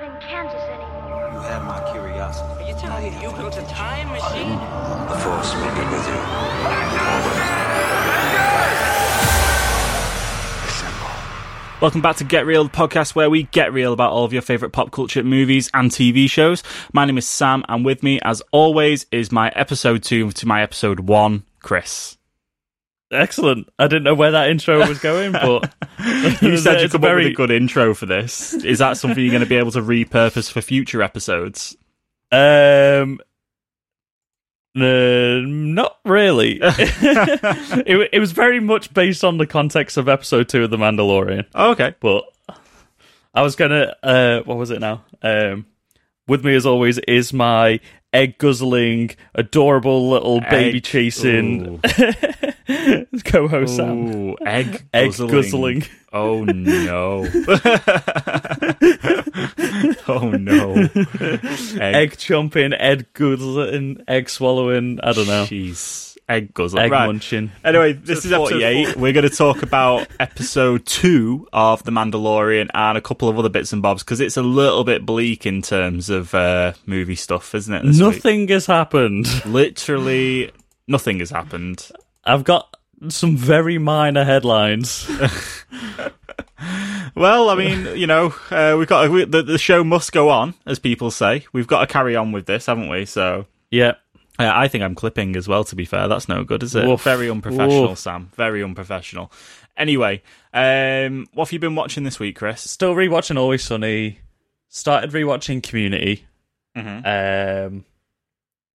not in Kansas anymore. You have my curiosity. Are you telling me you built a time machine? The Force will be with you. Welcome back to Get Real, the podcast where we get real about all of your favourite pop culture movies and TV shows. My name is Sam, and with me, as always, is my episode two to my episode one, Chris. Excellent. I didn't know where that intro was going, but You said you could a up with very a good intro for this. Is that something you're going to be able to repurpose for future episodes? um. Uh, not really. it, it was very much based on the context of episode two of The Mandalorian, Oh, okay. but I was gonna. Uh, what was it now? Um, with me as always is my egg guzzling, adorable little baby Egg- co-host Sam. Ooh, egg Egg guzzling. guzzling. Oh no. oh no. egg chomping, egg guzzling, egg swallowing. I don't know. Jeez. Egg guzzling. Egg right. munching. Anyway, this is episode 48. 48. We're going to talk about episode two of The Mandalorian and a couple of other bits and bobs because it's a little bit bleak in terms of uh, movie stuff, isn't it? this week? Nothing has happened. Literally nothing has happened. I've got some very minor headlines. Well, I mean, you know, uh, we've got we, the, the show must go on, as people say. We've got to carry on with this, haven't we? So yeah. uh, I think I'm clipping as well. To be fair, that's no good, is it? Woof. Very unprofessional, Woof. Sam. Very unprofessional. Anyway, um, what have you been watching this week, Chris? Still rewatching Always Sunny. Started rewatching Community. Mm-hmm. Um,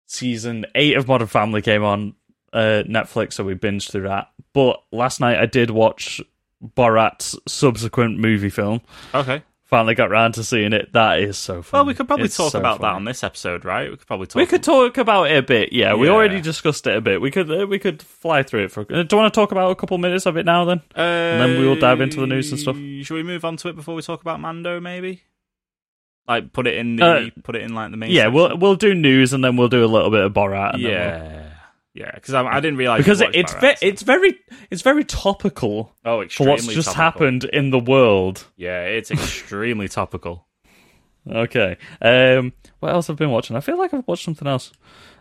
season eight of Modern Family came on uh, Netflix, so we binged through that. But last night I did watch Borat's subsequent movie film. Okay. Finally got round to seeing it. That is so fun. Well, we could probably It's talk so about that on this episode, right? We could probably talk. We could talk about it a bit. Yeah, we already discussed it a bit. We could uh, we could fly through it for. Uh, do you want to talk about a couple minutes of it now? Then uh, then we will dive into the news and stuff. Should we move on to it before we talk about Mando? Maybe. Like put it in the Uh, put it in like the main. yeah, section? we'll we'll do news and then we'll do a little bit of Borat. And then we'll- yeah. Because I, I didn't realize because it, it's ve- it's very it's very topical oh extremely for what's just topical. happened in the world. Yeah, it's extremely topical. Okay. Um, what else have I been watching? I feel like I've watched something else.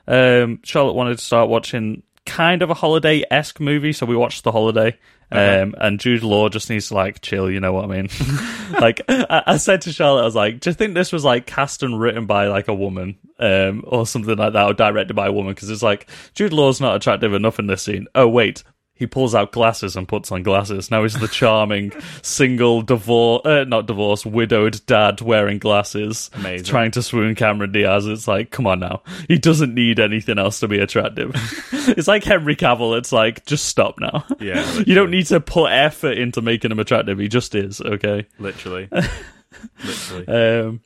Um, Charlotte wanted to start watching kind of a holiday esque movie, so we watched The Holiday. Um, and Jude Law just needs to like chill, you know what I mean? like I, I said to Charlotte, I was like, "Do you think this was like cast and written by like a woman, um, or something like that, or directed by a woman?" Because it's like Jude Law's not attractive enough in this scene. Oh wait, he pulls out glasses and puts on glasses. Now he's the charming single divorce, uh, not divorced, widowed dad wearing glasses, Amazing. trying to swoon Cameron Diaz. It's like, come on now, he doesn't need anything else to be attractive. it's like Henry Cavill. It's like, just stop now. Yeah, you don't need to put effort into making him attractive. He just is. Okay. Literally, literally. Um,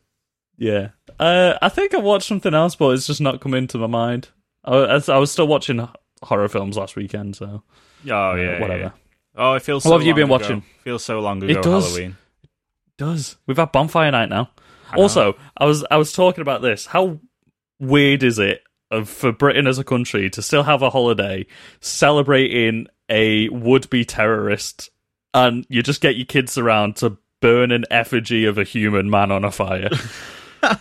yeah. Uh, I think I watched something else, but it's just not come into my mind. I, I I was still watching horror films last weekend, so Oh uh, yeah, whatever. yeah. Oh, it feels. What so have you been ago. watching? Feels so long ago. It does. Halloween. does. We've had bonfire night now. know. Also, I was I was talking about this. How weird is it of, for Britain as a country to still have a holiday celebrating a would be terrorist, and you just get your kids around to burn an effigy of a human man on a fire?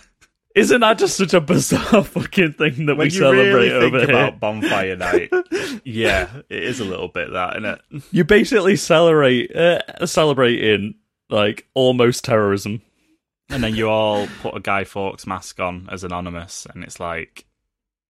Isn't that just such a bizarre fucking thing that When we celebrate really over think here? about bonfire night, yeah, it is a little bit that, isn't it? You basically celebrate uh, celebrating like almost terrorism. And then you all put a Guy Fawkes mask on as anonymous, and it's like,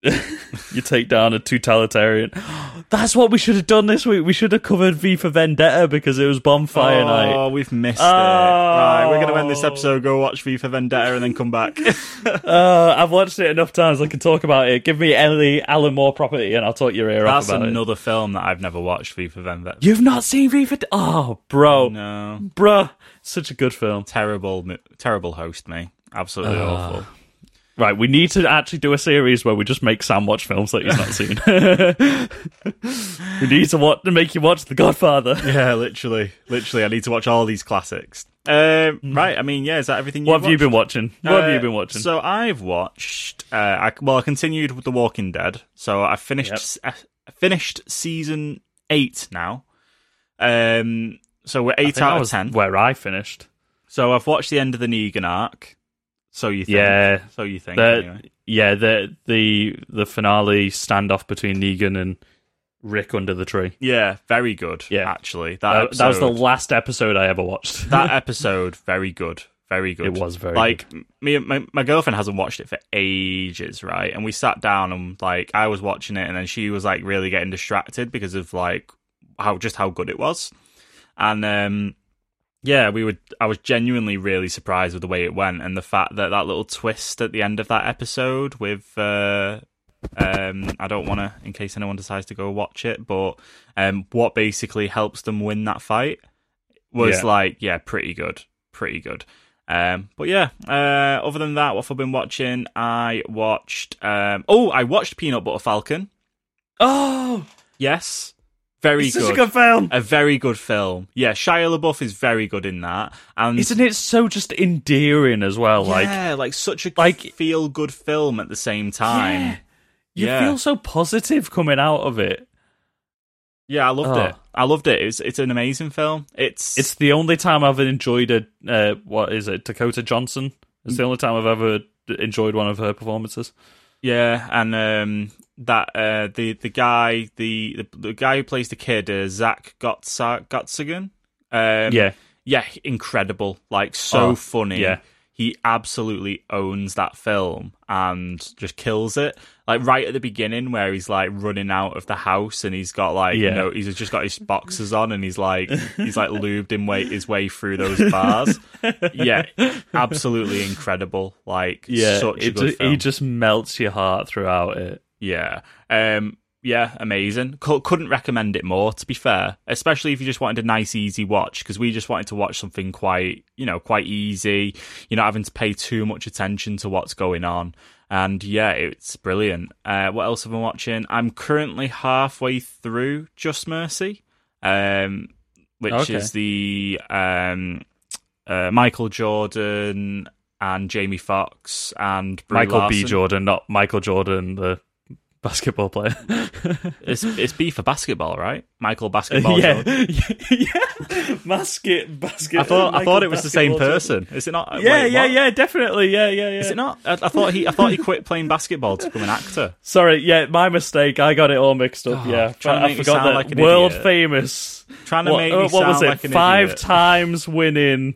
you take down a totalitarian. That's what we should have done this week. We should have covered V for Vendetta because it was bonfire oh, night. Oh, we've missed Oh. it. Right, we're gonna end this episode, go watch V for Vendetta, and then come back. Uh, I've watched it enough times. I can talk about it. Give me Ellie Alan Moore property, and I'll talk your ear That's off about it. another film that I've never watched. V for Vendetta. You've not seen V for? Oh, bro, No, bruh, such a good film. terrible, terrible host, me. Absolutely Ah. awful. Right, we need to actually do a series where we just make Sam watch films that he's not seen. we need to watch to make you watch The Godfather. Yeah, literally, literally. I need to watch all these classics. Um, right, I mean, yeah, is that everything? What have you been watching? What have you Uh, been watching? So I've watched. Uh, I, well, I continued with The Walking Dead. So I finished. Yep. I finished season eight now. Um, so we're eight out of ten. Where I finished. So I've watched the end of the Negan arc. So you think? Yeah. So you think? The, anyway. Yeah, the the the finale standoff between Negan and Rick under the tree. Yeah, very good. Yeah. actually, that That, that was the last episode I ever watched. that episode very good very good It was very like me and my, my girlfriend hasn't watched it for ages right and we sat down and like i was watching it and then she was like really getting distracted because of like how just how good it was and um yeah we would i was genuinely really surprised with the way it went and the fact that that little twist at the end of that episode with uh um i don't want to in case anyone decides to go watch it but um what basically helps them win that fight was Yeah. like yeah pretty good pretty good. Um but yeah uh other than that what I've been watching? I watched um oh i watched peanut butter falcon. Oh, yes very it's good such a good film. a very good film yeah shia labeouf is very good in that and Isn't it so just endearing as well? Like yeah like such a like- feel good film at the same time Yeah. you Yeah. feel so positive coming out of it. Yeah, I loved Oh. it. I loved it. It's it's an amazing film. It's It's the only time I've enjoyed a uh, what is it? Dakota Johnson. It's the only time I've ever enjoyed one of her performances. yeah, and um that uh the the guy the the, the guy who plays the kid uh, Zach Gotsa Gottsagen. Um, yeah, yeah, incredible. Like so Oh, funny. yeah. He absolutely owns that film and just kills it. Like right at the beginning where he's like running out of the house and he's got like Yeah. you know he's just got his boxers on and he's like he's like lubed in way his way through those bars. yeah, absolutely incredible. Like yeah. such a it film. he just melts your heart throughout it. Yeah. Um yeah, amazing. C- couldn't recommend it more to be fair, especially if you just wanted a nice easy watch because we just wanted to watch something quite, you know, quite easy. You're not having to pay too much attention to what's going on. And yeah, it's brilliant. Uh what else have I been watching? I'm currently halfway through Just Mercy. Um which Okay. is the um uh, Michael Jordan and Jamie Foxx and Brie Michael B. Jordan, not Michael Jordan, the basketball player. It's it's B for basketball, right? Michael Basketball. yeah, yeah, basket, basket. I thought I thought it was the same Basketball Jordan. person. Is it not? Yeah, wait, yeah, what? yeah, definitely. Yeah, yeah, yeah. Is it not? I, I thought he I thought he quit playing basketball to become an actor. Sorry, yeah, my mistake. I got it all mixed up. Oh, yeah, trying to I forgot sound that like world idiot. famous. Trying to What, make me uh, what sound was it? like an Five idiot. times winning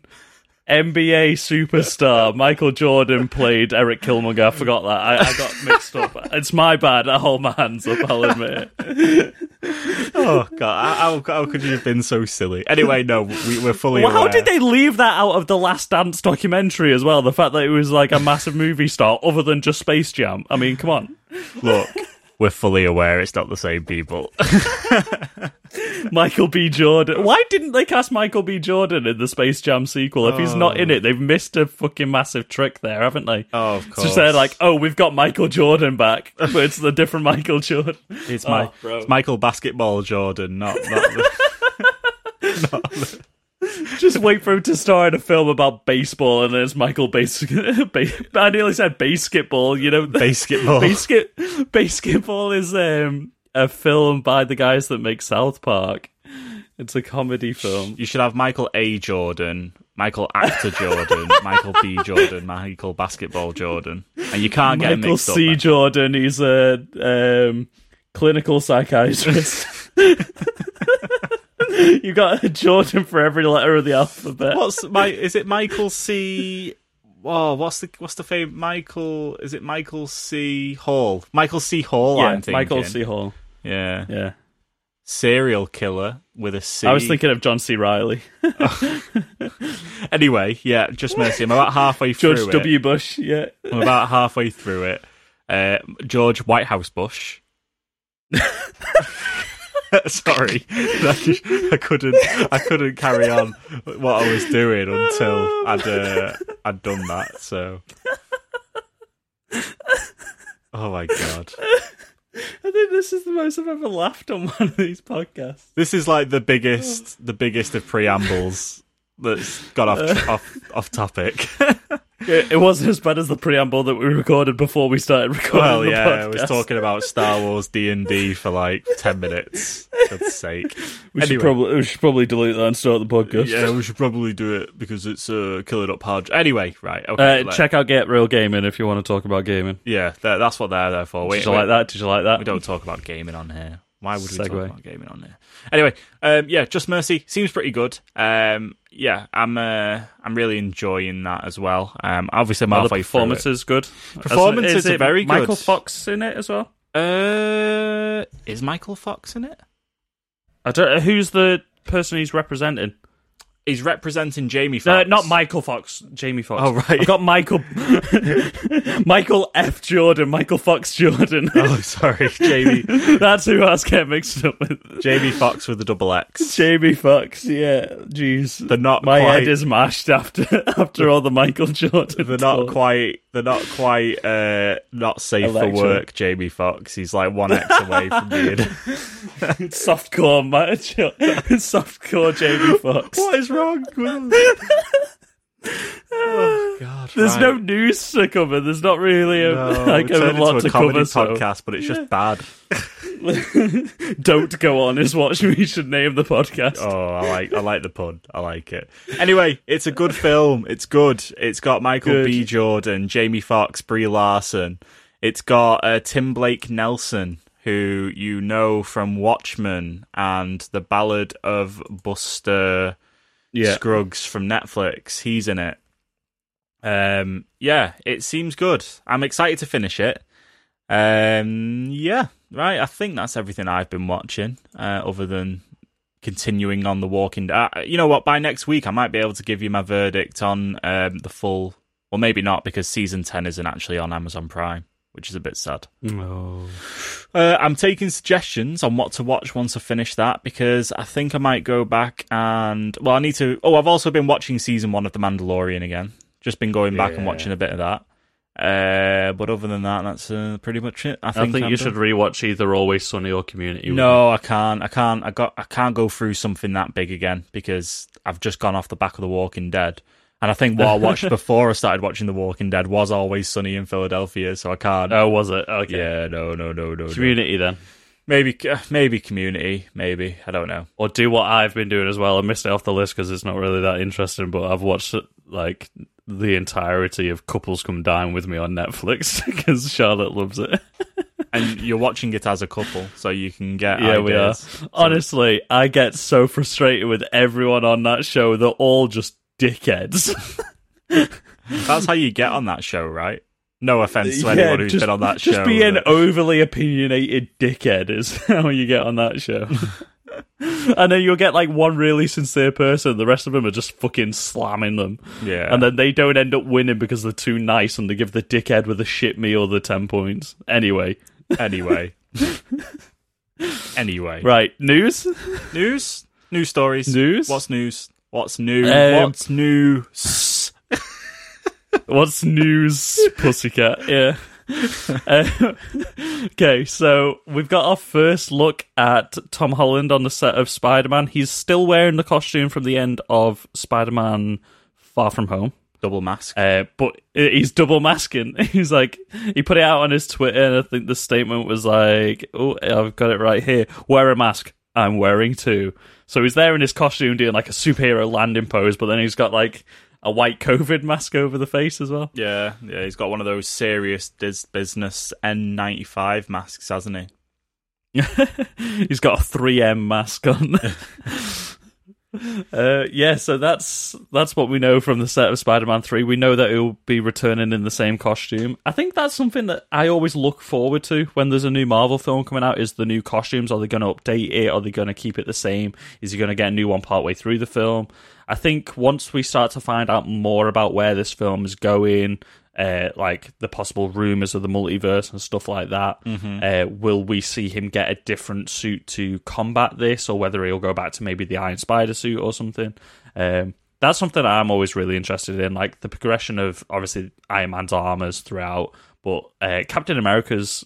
NBA superstar Michael Jordan played Eric Killmonger. I forgot that. I, I got mixed up. It's my bad. I hold my hands up. I'll admit it. Oh god, how, how could you have been so silly? Anyway, no, we, we're fully. Well, how did they leave that out of the Last Dance documentary as well? The fact that it was like a massive movie star, other than just Space Jam. I mean, come on. look? We're fully aware it's not the same people. Michael B. Jordan. Why didn't they cast Michael B. Jordan in the Space Jam sequel? If he's not in it, they've missed a fucking massive trick there, haven't they? Oh, of It's course. just they're like, oh, we've got Michael Jordan back, but it's the different Michael Jordan. it's my Oh, bro. it's Michael Basketball Jordan, not not. The, Just wait for him to star in a film about baseball, and then it's Michael Base. ba- I nearly said basketball. You know, Basketball. Basket basketball is um, a film by the guys that make South Park. It's a comedy film. you should have Michael A. Jordan, Michael Actor Jordan, Michael B. Jordan, Michael Basketball Jordan, and you can't get Michael up. C. man. Jordan. He's a um, clinical psychiatrist. you got a Jordan for every letter of the alphabet. What's my? Is it Michael C? Whoa, what's the what's the fame? Michael? Is it Michael C. Hall? Michael C. Hall. yeah. Michael C. Hall. Yeah, Yeah, serial killer with a C. I was thinking of John C. Reilly, Anyway, yeah, just mercy. I'm about halfway through George it. W. Bush. Yeah, I'm about halfway through it. Uh, George Whitehouse Bush. Sorry, I, just- I couldn't. I couldn't carry on what I was doing until I'd uh, I'd done that. So, oh my god, I think this is the most I've ever laughed on one of these podcasts. this is like the biggest, the biggest of preambles that's got off uh. off off topic. It, it wasn't as bad as the preamble that we recorded before we started recording. Well, yeah, I was talking about Star Wars D and D for like ten minutes. For God's sake. We should probably we should probably delete that and start the podcast. Yeah, we should probably do it because it's uh, killing up hard. Anyway, right. Okay. Uh, check out Get Real Gaming if you want to talk about gaming. Yeah, that, that's what they're there for. Wait, Did you wait, like that? Did you like that? We don't talk about gaming on here. Why would we talk about gaming on there? Anyway, um, yeah, Just Mercy seems pretty good. Um, yeah, I'm uh, I'm really enjoying that as well. Um, obviously, I'm Are the halfway through it. performances good? Performances Is it are very good. Michael Fox in it as well. Uh, is Michael Fox in it? I don't. know Who's the person he's representing? He's representing Jamie Fox. Foxx. not Michael Fox. Jamie Fox. Oh, right. I've got Michael. Michael F. Jordan. Michael Fox Jordan. Oh, sorry, Jamie. That's who I was getting mixed up with. Jamie Fox with the double X. Jamie Fox. Yeah. Jeez. They're not My quite. head is mashed after after all the Michael Jordan. They're not talk. quite. They're not quite. Uh, not safe Electric. for work. Jamie Fox. He's like one X away from being. softcore softcore Jamie Fox. what is wrong with? oh God! There's right. no news to cover. There's not really a, No, like a lot to a comedy cover. So podcast, but it's just bad. don't go on is what we should name the podcast. Oh, I like I like the pun. I like it. Anyway, it's a good film. It's good. It's got Michael Good. B. Jordan, Jamie Foxx, Brie Larson. It's got uh, Tim Blake Nelson, who you know from Watchmen and The Ballad of Buster Yeah. Scruggs from Netflix. He's in it. Um, yeah, it seems good. I'm excited to finish it. Um, yeah, right. I think that's everything I've been watching, uh, other than continuing on the Walking Dead. Uh, you know what? By next week, I might be able to give you my verdict on um, the full. Well, maybe not because season ten isn't actually on Amazon Prime, which is a bit sad. Oh. Uh, I'm taking suggestions on what to watch once I finish that because I think I might go back and well, I need to. Oh, I've also been watching season one of The Mandalorian again. Just been going back and watching a bit of that. Uh, but other than that, that's uh, pretty much it. I I think, think, I'm you done. should rewatch either Always Sunny or Community. No, I can't. I can't. I got. I can't go through something that big again because I've just gone off the back of The Walking Dead, and I think what I watched before I started watching The Walking Dead was Always Sunny in Philadelphia, so I can't. Oh, was it? Okay. yeah, no, no, no, no, no. Community then. Maybe, uh, maybe Community. Maybe I don't know. Or do what I've been doing as well. I missed it off the list because it's not really that interesting, but I've watched like the entirety of Couples Come Dine with Me on Netflix because Charlotte loves it. And you're watching it as a couple, so you can get. Yeah, we are. ideas. Honestly, I get so frustrated with everyone on that show. They're all just dickheads. That's how you get on that show, right? No offense to anyone who's just, been on that show. just be an but- overly opinionated dickhead is how you get on that show. and then you'll get like one really sincere person. The rest of them are just fucking slamming them. Yeah. And then they don't end up winning because they're too nice and they give the dickhead with a shit meal the 10 points. Anyway. anyway. anyway. Right. News? News? News stories. News? What's news? What's new? Um, What's new? What's news, pussycat? Yeah. Uh, okay, so we've got our first look at Tom Holland on the set of Spider Man. He's still wearing the costume from the end of Spider Man Far From Home. Double mask. Uh, but he's double masking. He's like, he put it out on his Twitter, and I think the statement was like, "Oh, I've got it right here. Wear a mask. I'm wearing too. So he's there in his costume doing like a superhero landing pose, but then he's got like a white COVID mask over the face as well. yeah, yeah. He's got one of those serious dis- business N95 masks, hasn't he? he's got a 3M mask on. uh, yeah, so that's that's what we know from the set of Spider-Man Three. We know that he'll be returning in the same costume. I think that's something that I always look forward to when there's a new Marvel film coming out. Is the new costumes? Are they going to update it? Are they going to keep it the same? Is he going to get a new one partway through the film? I think once we start to find out more about where this film is going, uh, like the possible rumors of the multiverse and stuff like that. Uh, will we see him get a different suit to combat this, or whether he'll go back to maybe the Iron Spider suit or something? Um, that's something I'm always really interested in, like the progression of obviously Iron Man's armors throughout, but uh, Captain America's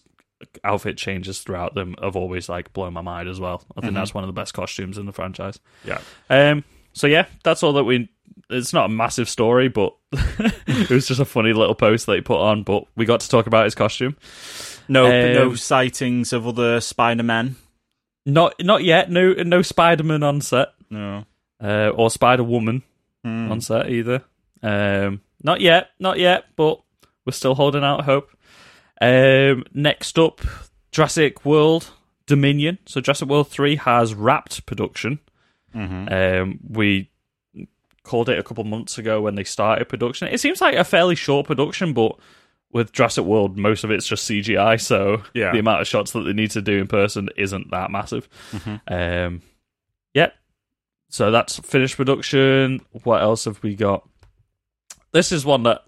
outfit changes throughout them have always like blown my mind as well. I think that's one of the best costumes in the franchise. Yeah. Um, so yeah, that's all that we it's not a massive story, but it was just a funny little post that he put on. But we got to talk about his costume. No, no Um, sightings of other Spider Men. Not not yet. No no Spider Man on set No. uh, or Spider Woman Hmm. on set either. Um, not yet, not yet, but we're still holding out hope. Um, next up, Jurassic World Dominion. So Jurassic World Three has wrapped production. Mhm. Um, we called it a couple months ago when they started production. It seems like a fairly short production, but with Jurassic World, most of it's just CGI, so Yeah. the amount of shots that they need to do in person isn't that massive. Mhm. Um, yep. So that's finished production. What else have we got? This is one that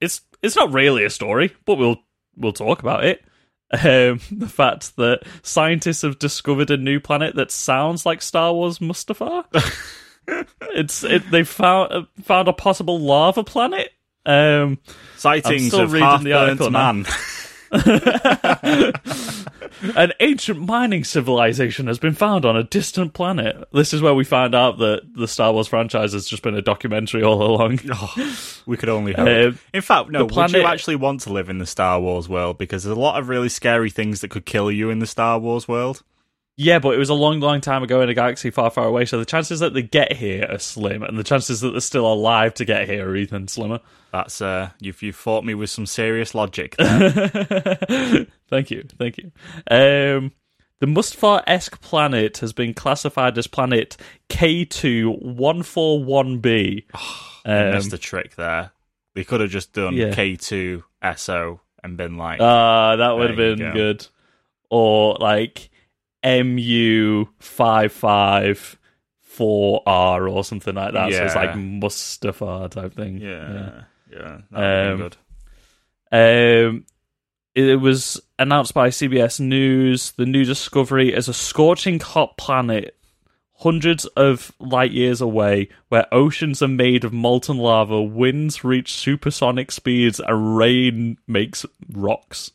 it's it's not really a story, but we'll we'll talk about it. Um, the fact that scientists have discovered a new planet that sounds like Star Wars Mustafar. it's it, they found uh, found a possible lava planet. Um, Sightings of half-burnt man. An ancient mining civilization has been found on a distant planet. This is where we find out that the Star Wars franchise has just been a documentary all along. Oh, we could only hope. Um, in fact, no. the Would you actually want to live in the Star Wars world? Because there's a lot of really scary things that could kill you in the Star Wars world. Yeah, but it was a long, long time ago in a galaxy far, far away. So the chances that they get here are slim, and the chances that they're still alive to get here are even slimmer. That's uh, you've you fought me with some serious logic thank you, thank you. Um, the Mustafar-esque planet has been classified as planet K2-141b. They Um, missed a trick there. They could have just done Yeah. K2 SO and been like, Ah, that would have been go. good. Or like MU five five four R or something like that. So it's like Mustafar type thing. yeah, yeah, that would Um, good. Um, it was announced by CBS News. The new discovery is a scorching hot planet hundreds of light years away, where oceans are made of molten lava, winds reach supersonic speeds, and rain makes rocks.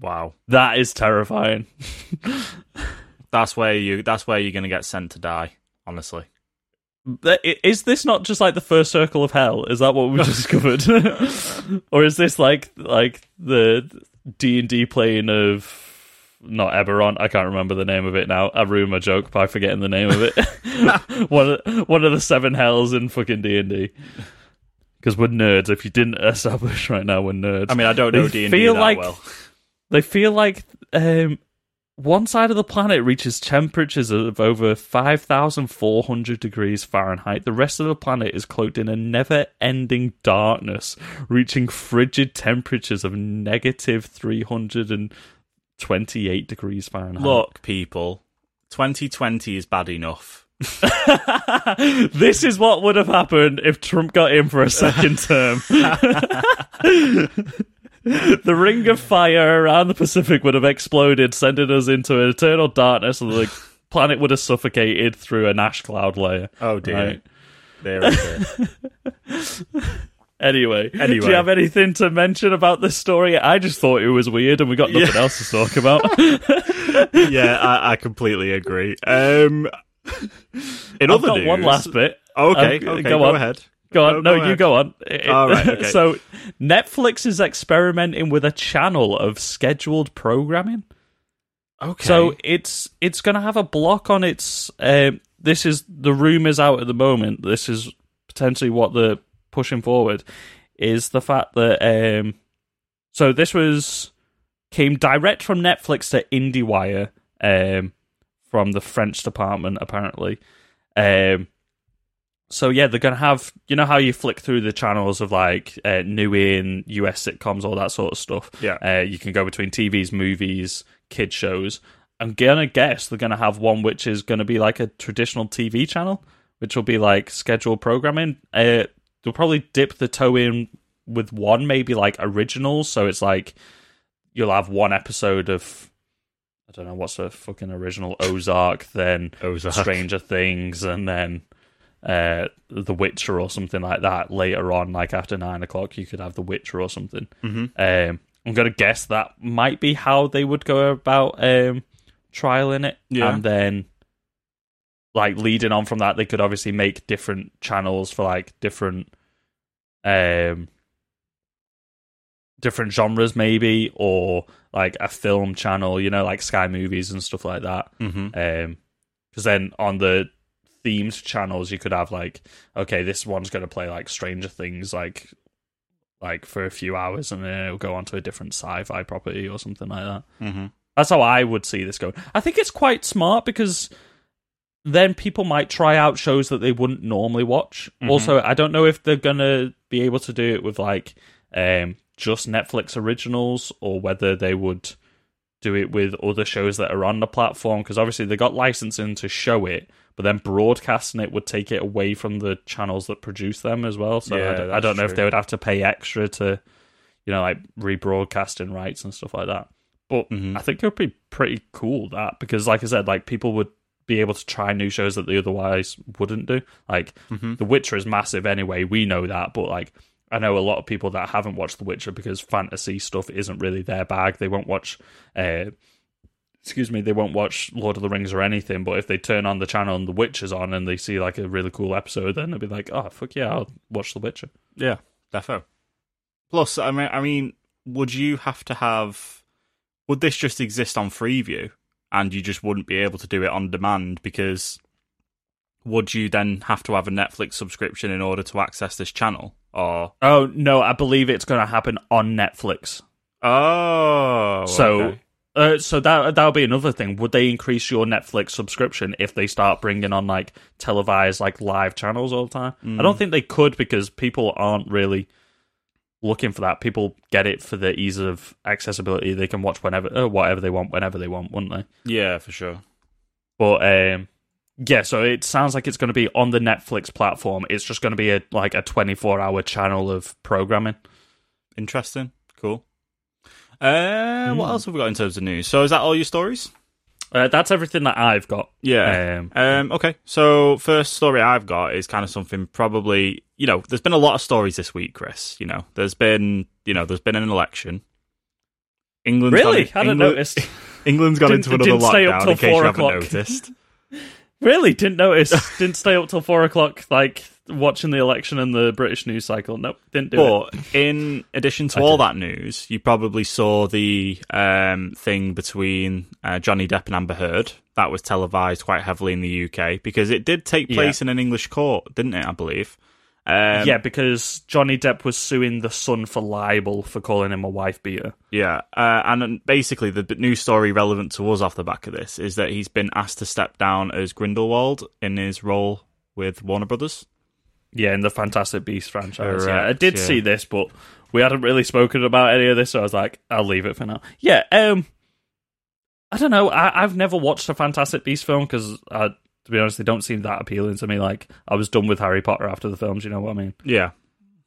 Wow, That is terrifying. that's where you. That's where you're gonna get sent to die. Honestly, Is this not just like the first circle of hell? Is that what we discovered, or is this like like the D and D plane of not Eberron? I can't remember the name of it now. I ruined my joke by forgetting the name of it. one of, one of the seven hells in fucking D and D. Because we're nerds. If you didn't establish right now, we're nerds. I mean, I don't know D and D feel that like- well. They feel like um, one side of the planet reaches temperatures of over 5,400 degrees Fahrenheit. The rest of the planet is cloaked in a never ending darkness, reaching frigid temperatures of negative 328 degrees Fahrenheit. Look, people, 2020 is bad enough. this is what would have happened if Trump got in for a second term. the ring of fire around the Pacific would have exploded, sending us into eternal darkness, and the planet would have suffocated through an ash cloud layer. Oh dear. Right. There it is. Anyway, do you have anything to mention about this story? I just thought it was weird, and we got nothing Yeah. else to talk about. yeah, I, I completely agree. Um, in I've other got news, one last bit. Okay, Um, okay, go go, on. ahead. Go on. Go- no, go you go on. All right, okay. so, Netflix is experimenting with a channel of scheduled programming. Okay. So it's it's going to have a block on its. Um, this is the rumors out at the moment. This is potentially what they're pushing forward. Is the fact that um, so this was came direct from Netflix to IndieWire um, from the French department apparently. Um, so yeah, they're gonna have you know how you flick through the channels of like uh, new in US sitcoms, all that sort of stuff. Yeah. uh, you can go between TVs, movies, kid shows. I'm gonna guess they're gonna have one which is gonna be like a traditional TV channel, which will be like scheduled programming. Uh, they'll probably dip the toe in with one, maybe like originals. So it's like you'll have one episode of I don't know what's the fucking original Ozark, then Ozark. Stranger Things, and then uh, The Witcher or something like that. Later on, like after nine o'clock, you could have The Witcher or something. Mhm. Um, I'm gonna guess that might be how they would go about um, trialing it, Yeah. and then like leading on from that, they could obviously make different channels for like different um different genres maybe or like a film channel, you know, like Sky Movies and stuff like that. Mm-hmm. Um, because then on the themed channels, you could have like, okay, this one's going to play like Stranger Things, like, like for a few hours, and then it'll go on to a different sci-fi property or something like that. Mm-hmm. That's how I would see this going. I think it's quite smart because then people might try out shows that they wouldn't normally watch. Mhm. Also, I don't know if they're gonna be able to do it with like um, just Netflix originals or whether they would do it with other shows that are on the platform because obviously they got licensing to show it, but then broadcasting it would take it away from the channels that produce them as well. So Yeah, I, don't, I that's don't know if they would have to pay extra to, you know, like rebroadcasting rights and stuff like that. But Mhm. I think it would be pretty cool that because, like I said, like people would be able to try new shows that they otherwise wouldn't do. Like Mhm. The Witcher is massive anyway. We know that, but like I know a lot of people that haven't watched The Witcher because fantasy stuff isn't really their bag. They won't watch. Uh, excuse me, they won't watch Lord of the Rings or anything. But if they turn on the channel and The Witcher's on and they see like a really cool episode, then they'll be like, "Oh fuck yeah, I'll watch The Witcher." Yeah, defo. Plus, I mean, I mean, would you have to have? Would this just exist on Freeview, and you just wouldn't be able to do it on demand because? Would you then have to have a Netflix subscription in order to access this channel? Or Oh no, I believe it's going to happen on Netflix. oh, So, okay. uh, so that that'll be another thing. Would they increase your Netflix subscription if they start bringing on like televised like live channels all the time? I Mm. don't think they could because people aren't really looking for that. People get it for the ease of accessibility. They can watch whenever, uh, whatever they want, whenever they want, wouldn't they? yeah, for sure. But um, yeah, so it sounds like it's going to be on the Netflix platform. It's just going to be a like a twenty four hour channel of programming. Interesting. Cool. Uh, What Hmm. else have we got in terms of news? So, is that all your stories? Uh, that's everything that I've got. Yeah. Um, Um, okay, so first story I've got is kind of something probably you know. There's been a lot of stories this week, Chris. You know, there's been you know there's been an election. England's Really? gone, Hadn't England- noticed. England's gone Didn't- into another didn't stay up lockdown. till In case you haven't noticed. Really? Didn't notice. didn't stay up till four o'clock, like watching the election and the British news cycle. Nope, didn't do it. But in addition to I all did. that news, you probably saw the um, thing between uh, Johnny Depp and Amber Heard. That was televised quite heavily in the UK because it did take place in an English court, didn't it? I believe. Um, yeah, because Johnny Depp was suing the Sun for libel for calling him a wife beater. Yeah, uh, and basically the new story relevant to us off the back of this is that he's been asked to step down as Grindelwald in his role with Warner Brothers. Yeah, in the Fantastic Beasts franchise. yeah, I did yeah. see this, but we hadn't really spoken about any of this, so I was like, I'll leave it for now. Yeah, um, I don't know. I, I've never watched a Fantastic Beasts film because, uh, to be honest, they don't seem that appealing to me. Like, I was done with Harry Potter after the films. You know what I mean? Yeah,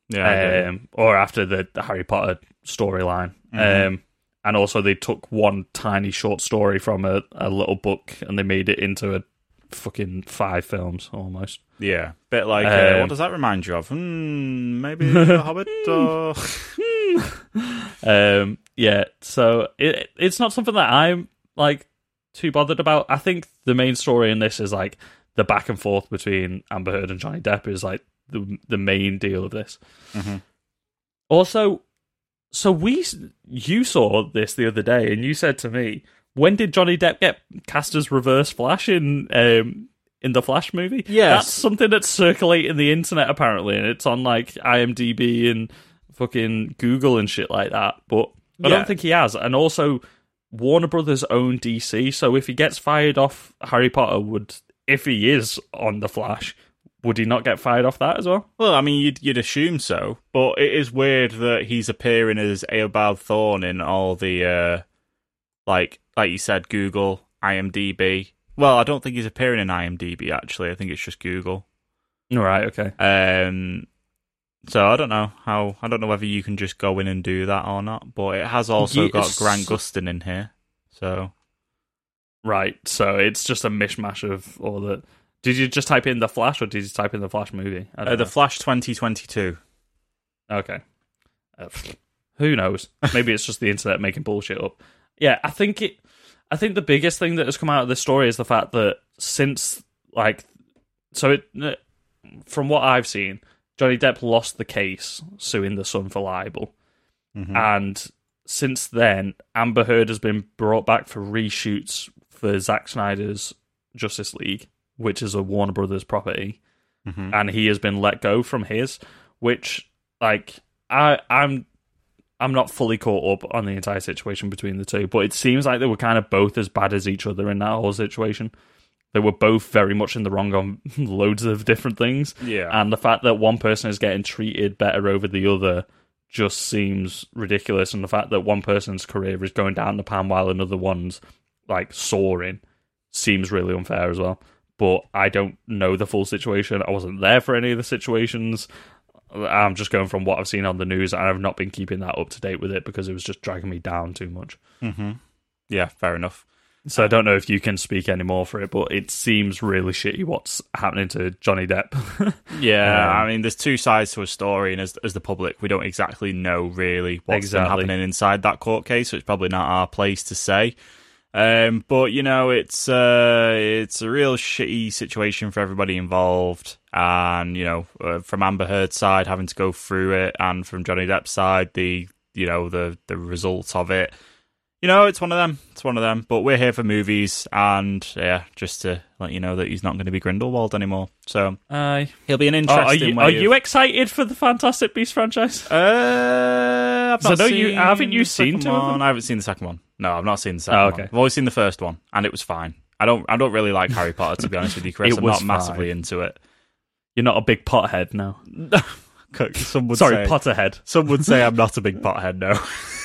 yeah, I get it. um, or after the, the Harry Potter storyline. Mhm. Um, and also, they took one tiny short story from a, a little book and they made it into a fucking five films almost. yeah. Bit like uh, Um, what does that remind you of? Hmm, maybe The Hobbit or Um, yeah, so it it's not something that I'm like too bothered about. I think the main story in this is like the back and forth between Amber Heard and Johnny Depp is like the the main deal of this. Mhm. Also, so we you saw this the other day, and you said to me, "When did Johnny Depp get cast as Reverse Flash in um in the Flash movie?" Yeah, that's something that's circulating the internet apparently, and it's on like IMDb and fucking Google and shit like that. But I Yeah. don't think he has. And also, Warner Brothers own DC, so if he gets fired off Harry Potter, would if he is on the Flash, would he not get fired off that as well? Well, I mean, you'd you'd assume so, but it is weird that he's appearing as Eobard Thawne in all the, uh, like like you said, Google, IMDb. Well, I don't think he's appearing in IMDb actually. I think it's just Google. All right, okay. Um, so I don't know how. I don't know whether you can just go in and do that or not. But it has also got Yes. Grant Gustin in here. So Right, so it's just a mishmash of all the. Did you just type in the Flash, or did you type in the Flash movie? Uh, the. Flash 2022. Okay. Uh, who knows? Maybe it's just the internet making bullshit up. Yeah, I think it. I think the biggest thing that has come out of this story is the fact that since like so it from what I've seen, Johnny Depp lost the case suing the Sun for libel, mm-hmm. and since then, Amber Heard has been brought back for reshoots for Zack Snyder's Justice League, which is a Warner Brothers property, mm-hmm. and he has been let go from his, which like I I'm I'm not fully caught up on the entire situation between the two, but it seems like they were kind of both as bad as each other in that whole situation. They were both very much in the wrong on loads of different things. Yeah. And the fact that one person is getting treated better over the other just seems ridiculous. And the fact that one person's career is going down the pan while another one's like soaring seems really unfair as well. But I don't know the full situation. I wasn't there for any of the situations. I'm just going from what I've seen on the news, and I've not been keeping that up to date with it because it was just dragging me down too much. Mm-hmm. Yeah, fair enough. So I don't know if you can speak any more for it, but it seems really shitty what's happening to Johnny Depp. Yeah, Um, I mean, there's two sides to a story, and as as the public, we don't exactly know really what's been Exactly. happening inside that court case, so it's probably not our place to say. Um, but you know, it's uh, it's a real shitty situation for everybody involved, and you know, uh, from Amber Heard's side, having to go through it, and from Johnny Depp's side, the you know the the results of it. You know, it's one of them. It's one of them. But we're here for movies, and yeah, just to let you know that he's not going to be Grindelwald anymore. So Aye. he'll be an Oh, interesting. are you, way are of- you excited for the Fantastic Beast franchise? Uh, I've not no, you- seen haven't you the seen two of one. them? I haven't seen the second one. No, I've not seen the second Oh, one. okay. I've always seen the first one, and it was fine. I don't. I don't really like Harry Potter to be honest with you, Chris. I'm not massively fine. into it. You're not a big pothead now. Some would Sorry, say, Potterhead. Some would say I'm not a big pothead. No.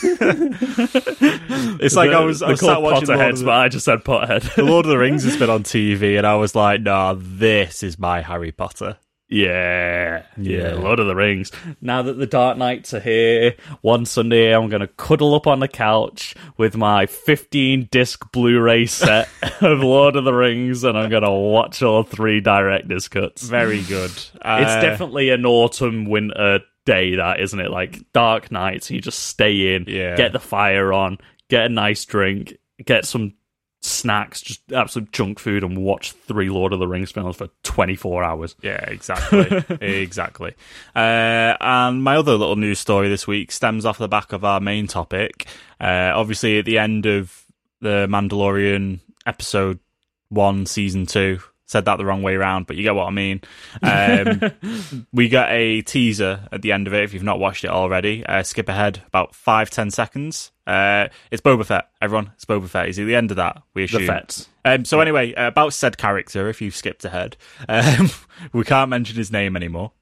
it's like I was. I was sat called watching Potterheads, the- but I just said Potterhead. the Lord of the Rings has been on TV, and I was like, "Nah, this is my Harry Potter." Yeah, yeah. Lord of the Rings. Now that the Dark Nights are here, one Sunday I'm going to cuddle up on the couch with my 15 disc Blu ray set of Lord of the Rings and I'm going to watch all three director's cuts. Very good. It's Uh, definitely an autumn winter day, that isn't it? Like Dark Nights, you just stay in, Yeah. get the fire on, get a nice drink, get some snacks, just absolute junk food, and watch three Lord of the Rings films for 24 hours. Yeah, exactly. exactly. Uh, and my other little news story this week stems off the back of our main topic. Uh, obviously, at the end of the Mandalorian episode one, season two, said that the wrong way around, but you get what I mean. Um, we got a teaser at the end of it. If you've not watched it already, uh, skip ahead about five, ten seconds. Uh, it's Boba Fett, everyone. It's Boba Fett. He's at the end of that. We assume. The. Fets. Um, so anyway, uh, about said character, if you've skipped ahead, um, we can't mention his name anymore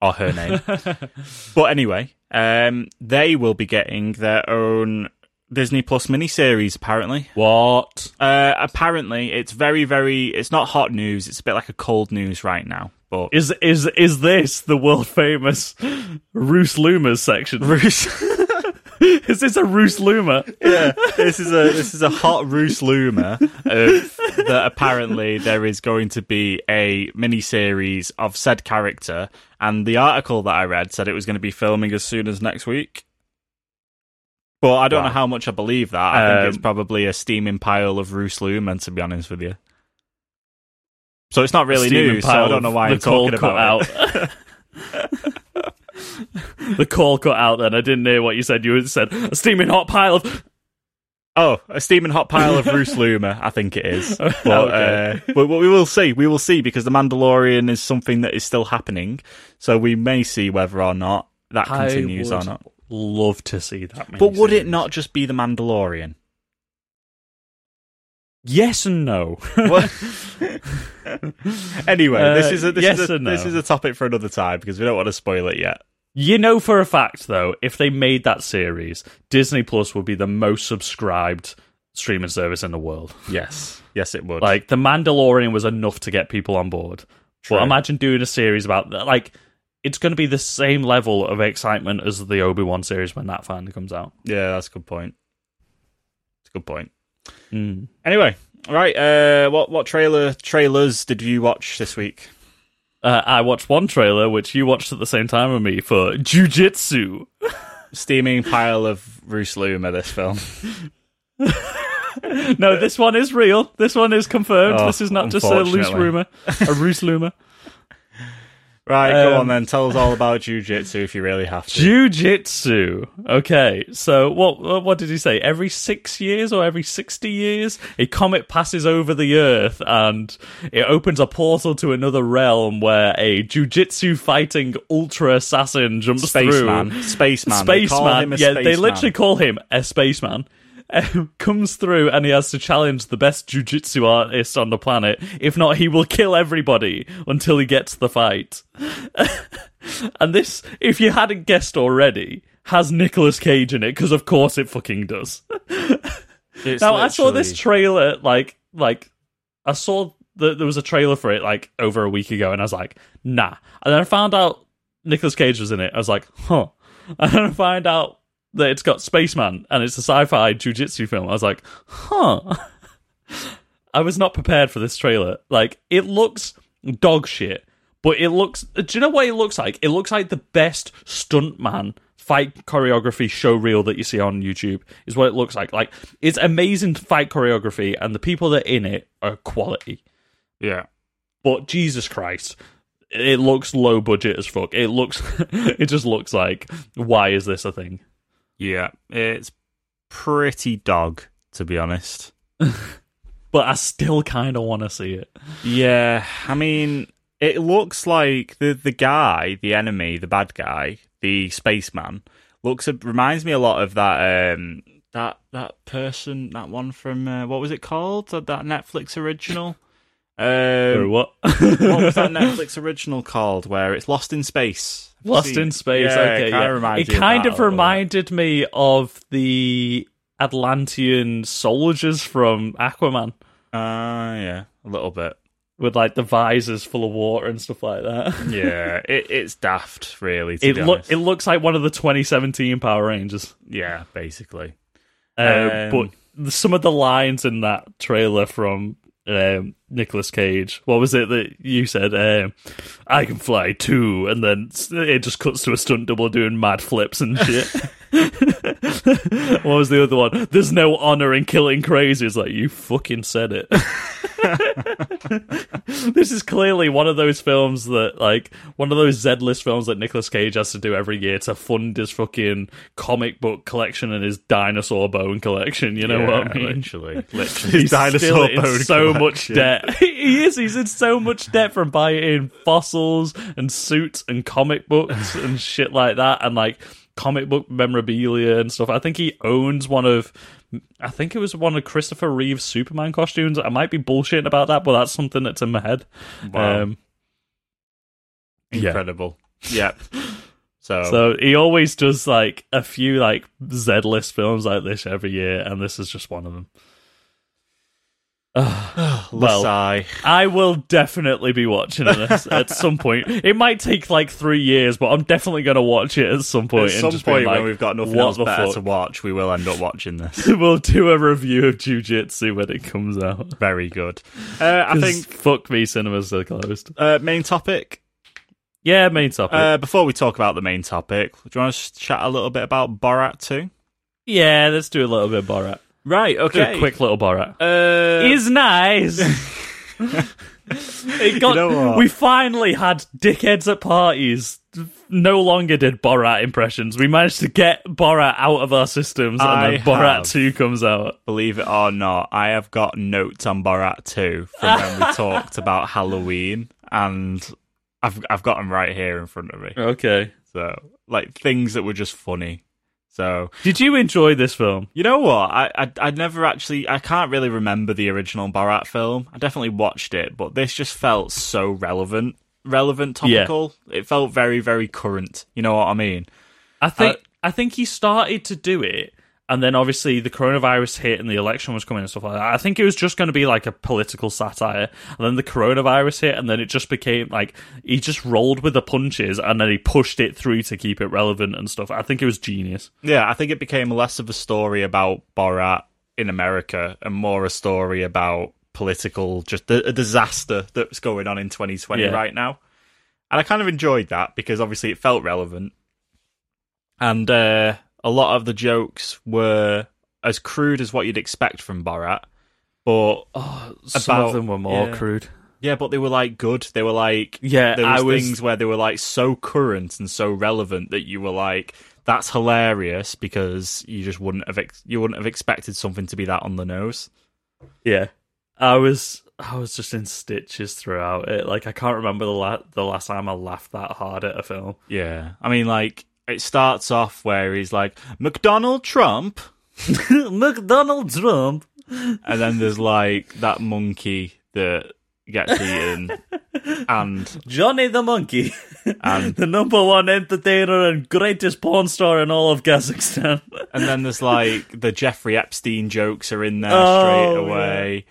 or her name. but anyway, um, they will be getting their own Disney Plus miniseries. Apparently, What? uh, apparently it's very, very. It's not hot news. It's a bit like a cold news right now. But Is is is this the world famous Roos Loomer's section? is this a Roos Loomer? yeah, this is a this is a hot Roos Loomer of, that apparently there is going to be a mini series of said character, and the article that I read said it was going to be filming as soon as next week. But I don't Wow. know how much I believe that. I think it's Um, probably a steaming pile of Roos Loomer, to be honest with you. So it's not really news. So I don't know why I'm talking about it. the call cut out. Then I didn't hear what you said. You said a steaming hot pile of. Oh, a steaming hot pile of Roos Luma, I think it is. But, Okay. uh, but, but we will see. We will see because the Mandalorian is something that is still happening. So we may see whether or not that continues I or not. Love to see that. But would it not just be the Mandalorian? Yes and no. Anyway, this Uh, is a this, yes is a, no. this is a topic for another time because we don't want to spoil it yet. You know for a fact, though, if they made that series, Disney Plus would be the most subscribed streaming service in the world. Yes, yes, it would. Like, The Mandalorian was enough to get people on board. True. But imagine doing a series about that. Like, it's going to be the same level of excitement as the Obi Wan series when that finally comes out. yeah, that's a good point. It's a good point. Mm. Anyway, all right. Uh, what what trailer trailers did you watch this week? Uh, I watched one trailer, which you watched at the same time with me, for Jujitsu. steaming pile of Bruce Loomer. This film. no, this one is real. This one is confirmed. Oh, this is not just a loose rumor, a loose rumor. Right, go Um, on then. Tell us all about jujitsu if you really have to. Jiu-jitsu. Okay, so what what did he say? Every six years or every sixty years, a comet passes over the Earth and it opens a portal to another realm where a jiu-jitsu fighting ultra assassin jumps Spaceman. through. Spaceman. Spaceman. a yeah, they literally call him a spaceman. Um, comes through and he has to challenge the best jiu-jitsu artist on the planet. If not, he will kill everybody until he gets the fight. and this, if you hadn't guessed already, has Nicolas Cage in it because of course it fucking does. It's now I saw this trailer like like I saw that there was a trailer for it like over a week ago, and I was like, nah. And then I found out Nicolas Cage was in it. I was like, huh. And then I find out that it's got Spaceman and it's a sci-fi jujitsu film. I was like, huh. I was not prepared for this trailer. Like, it looks dog shit, but it looks. Do you know what it looks like? It looks like the best stuntman fight choreography show reel that you see on YouTube is what it looks like. Like, it's amazing fight choreography, and the people that are in it are quality. Yeah. But Jesus Christ, it looks low budget as fuck. It looks, it just looks like, why is this a thing? Yeah. It's pretty dog, to be honest. But I still kind of want to see it. Yeah, I mean, it looks like the the guy, the enemy, the bad guy, the spaceman, looks reminds me a lot of that um that that person, that one from uh, what was it called? That, that Netflix original. Um, what? what was that Netflix original called? Where it's Lost in Space. Have Lost in? Space. Yeah, okay, yeah. It kind of bit. reminded me of the Atlantean soldiers from Aquaman, Uh, yeah, a little bit. with like the visors full of water and stuff like that. Yeah, it, it's daft, really. To It be look honest. it looks like one of the 2017 Power Rangers. yeah, basically. Uh, Um, but some of the lines in that trailer from um, Nicolas Cage, what was it that you said? Um, I can fly too, and then it just cuts to a stunt double doing mad flips and shit. what was the other one? There's no honor in killing crazy. It's like you fucking said it. this is clearly one of those films that, like, one of those Z list films that Nicolas Cage has to do every year to fund his fucking comic book collection and his dinosaur bone collection. You know Yeah, what I mean? Literally, literally. He's still in so much debt. he is. He's in so much debt from buying fossils and suits and comic books and shit like that, and like comic book memorabilia and stuff. I think he owns one of. I think it was one of Christopher Reeve's Superman costumes. I might be bullshitting about that, but that's something that's in my head. Wow. Um, yeah. Incredible. Yep. So, So he always does like a few like Z list films like this every year, and this is just one of them. well. I will definitely be watching this at some point. It might take like three years, but I'm definitely going to watch it at some point. At some point like, when we've got nothing else better fuck? to watch, we will end up watching this. we'll do a review of Jujitsu when it comes out. Very good. Uh, I think fuck me, cinemas are closed. uh, main topic. Yeah, main topic. Uh, before we talk about the main topic, do you want to chat a little bit about Borat 2? yeah, let's do a little bit of Borat. Right, Okay. a quick little Borat. Uh, He's nice. it got, You know what? we finally had dickheads at parties. No longer did Borat impressions. We managed to get Borat out of our systems, and I then Borat have. Two comes out. believe it or not, I have got notes on Borat 2 from when we talked about Halloween, and I've I've got them right here in front of me. Okay. So, like things that were just funny. So, Did you enjoy this film? you know what? I, I I never actually I can't really remember the original Borat film. I definitely watched it, but this just felt so relevant, relevant, Yeah. topical. It felt very very current. You know what I mean? I think Uh, I think he started to do it, and then obviously the coronavirus hit and the election was coming and stuff like that. I think it was just going to be like a political satire, and then the coronavirus hit, and then it just became like he just rolled with the punches, and then he pushed it through to keep it relevant and stuff. I think it was genius. Yeah, I think it became less of a story about Borat in America and more a story about political, just a, disaster that's going on in 2020 Yeah. right now. And I kind of enjoyed that because obviously it felt relevant. And uh, a lot of the jokes were as crude as what you'd expect from Borat, but oh, Some about- of them were more yeah. crude. yeah, but they were like good. They were like Yeah, there was, was- things where they were like so current and so relevant that you were like, that's hilarious because you just wouldn't have ex- you wouldn't have expected something to be that on the nose. Yeah, I was I was just in stitches throughout it. Like I can't remember the la- the last time I laughed that hard at a film. Yeah, I mean, like it starts off where he's like McDonald Trump, McDonald Trump. and then there's like that monkey that gets eaten, and Johnny the Monkey, And- the number one entertainer and greatest porn star in all of Kazakhstan. and then there's like the Jeffrey Epstein jokes are in there Oh, straight away.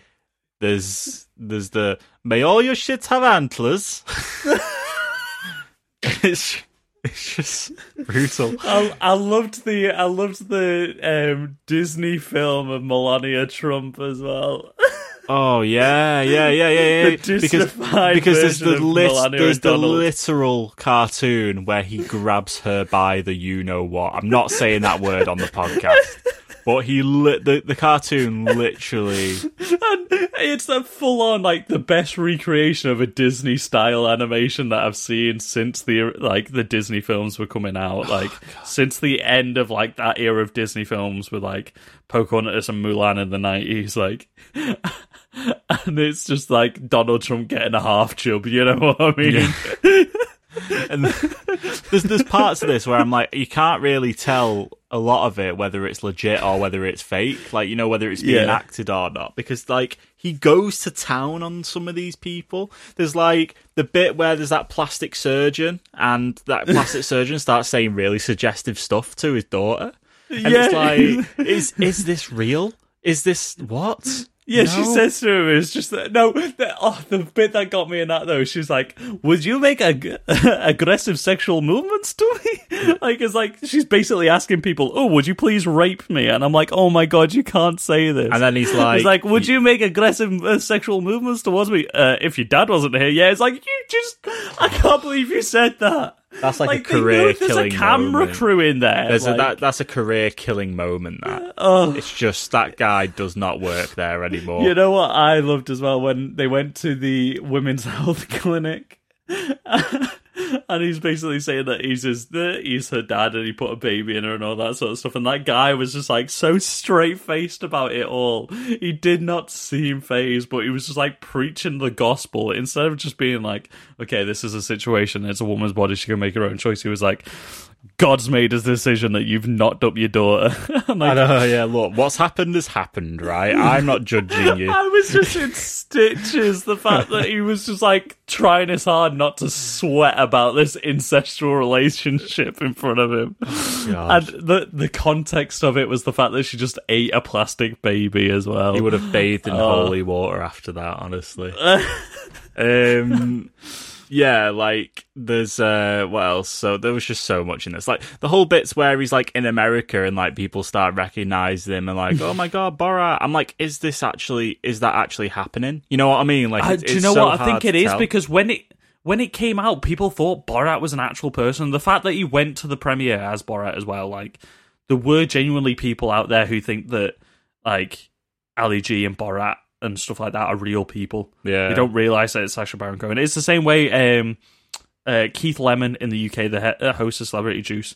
There's there's the may all your shits have antlers. it's it's just brutal. I, I loved the I loved the um, Disney film of Melania Trump as well. Oh yeah, yeah, yeah, yeah, yeah. The because because there's the lit, there's the literal cartoon where he grabs her by the you know what. I'm not saying that word on the podcast, but he lit the the cartoon literally. And it's a full on like the best recreation of a Disney style animation that I've seen since the like the Disney films were coming out. Oh, like since the end of like that era of Disney films with like Pocahontas and Mulan in the nineties, like and it's just like Donald Trump getting a half chub, you know what I mean? and there's there's parts of this where I'm like, you can't really tell a lot of it whether it's legit or whether it's fake, like you know whether it's being Yeah. acted or not, because like he goes to town on some of these people. There's like the bit where there's that plastic surgeon, and that plastic surgeon starts saying really suggestive stuff to his daughter, and Yeah. it's like, is is this real? Is this what? Yeah, she says to him, "It's just that no." The, oh, the bit that got me in that though, she's like, "Would you make ag- aggressive sexual movements to me?" like, it's like she's basically asking people, "Oh, would you please rape me?" And I'm like, "Oh my god, you can't say this." And then he's like, He's like, "Would you make aggressive uh, sexual movements towards me uh, if your dad wasn't here?" Yeah, it's like you just, I can't believe you said that. That's like a they know career There's killing a camera moment. crew in there. There's a, that that's a career killing moment. That oh. it's just that guy does not work there anymore. You know what I loved as well when they went to the women's health clinic, and he's basically saying that he's his he's her dad and he put a baby in her and all that sort of stuff. And that guy was just like so straight faced about it all. He did not seem phased, but he was just like preaching the gospel instead of just being like, "Okay, this is a situation. It's a woman's body. She can make her own choice." He was like. God's made his decision that you've knocked up your daughter. Like, I know, yeah. Look, what's happened has happened, right? I'm not judging you. I was just in stitches. The fact that he was just like trying his hard not to sweat about this incestual relationship in front of him. God. And the the context of it was the fact that she just ate a plastic baby as well. He would have bathed in Oh. holy water after that, honestly. um, yeah, like there's uh, what else? So there was just so much in this. Like the whole bits where he's like in America and like people start recognizing him and like, oh my god, Borat. I'm like, is this actually? Is that actually happening? You know what I mean? Like, Uh, do you know so what? I think it is tell. because when it when it came out, people thought Borat was an actual person. The fact that he went to the premiere as Borat as well, like there were genuinely people out there who think that like Ali G and Borat and stuff like that are real people. Yeah. you don't realize that it's Sacha Baron Cohen. It's the same way um, uh, Keith Lemon in the UK, the he- uh, host of Celebrity Juice.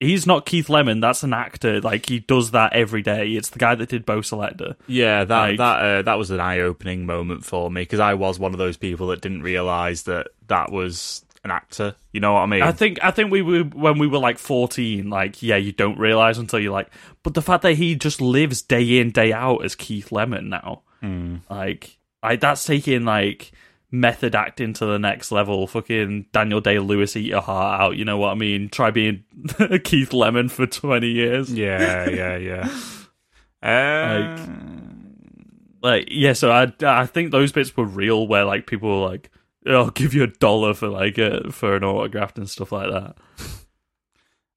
He's not Keith Lemon. That's an actor. Like he does that every day. It's the guy that did Bo' Selecta. Yeah, that Like- that uh, that was an eye opening moment for me because I was one of those people that didn't realize that that was an actor. You know what I mean? I think I think we were when we were like fourteen. Like, yeah, you don't realize until you're like. But the fact that he just lives day in day out as Keith Lemon now, like, I that's taking like method acting to the next level. Fucking Daniel Day Lewis, eat your heart out. You know what I mean? Try being Keith Lemon for twenty years. yeah, yeah, yeah. Uh, Like, yeah. So I I think those bits were real, where like people were like. I'll give you a dollar for like a, for an autograph and stuff like that.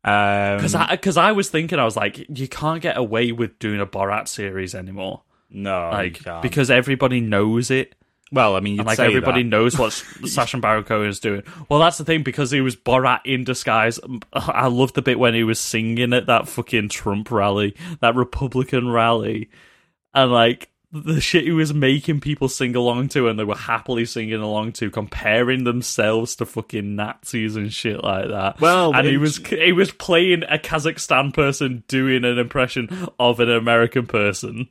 um, Because I, I was thinking, I was like, you can't get away with doing a Borat series anymore. No, Like, because everybody knows it. Well, I mean, you'd and like everybody that. knows what Sacha Baron Cohen is doing. Well, that's the thing because he was Borat in disguise. I love the bit when he was singing at that fucking Trump rally, that Republican rally, and like the shit he was making people sing along to, and they were happily singing along to, comparing themselves to fucking Nazis and shit like that. Well, and he was he was playing a Kazakhstan person doing an impression of an American person.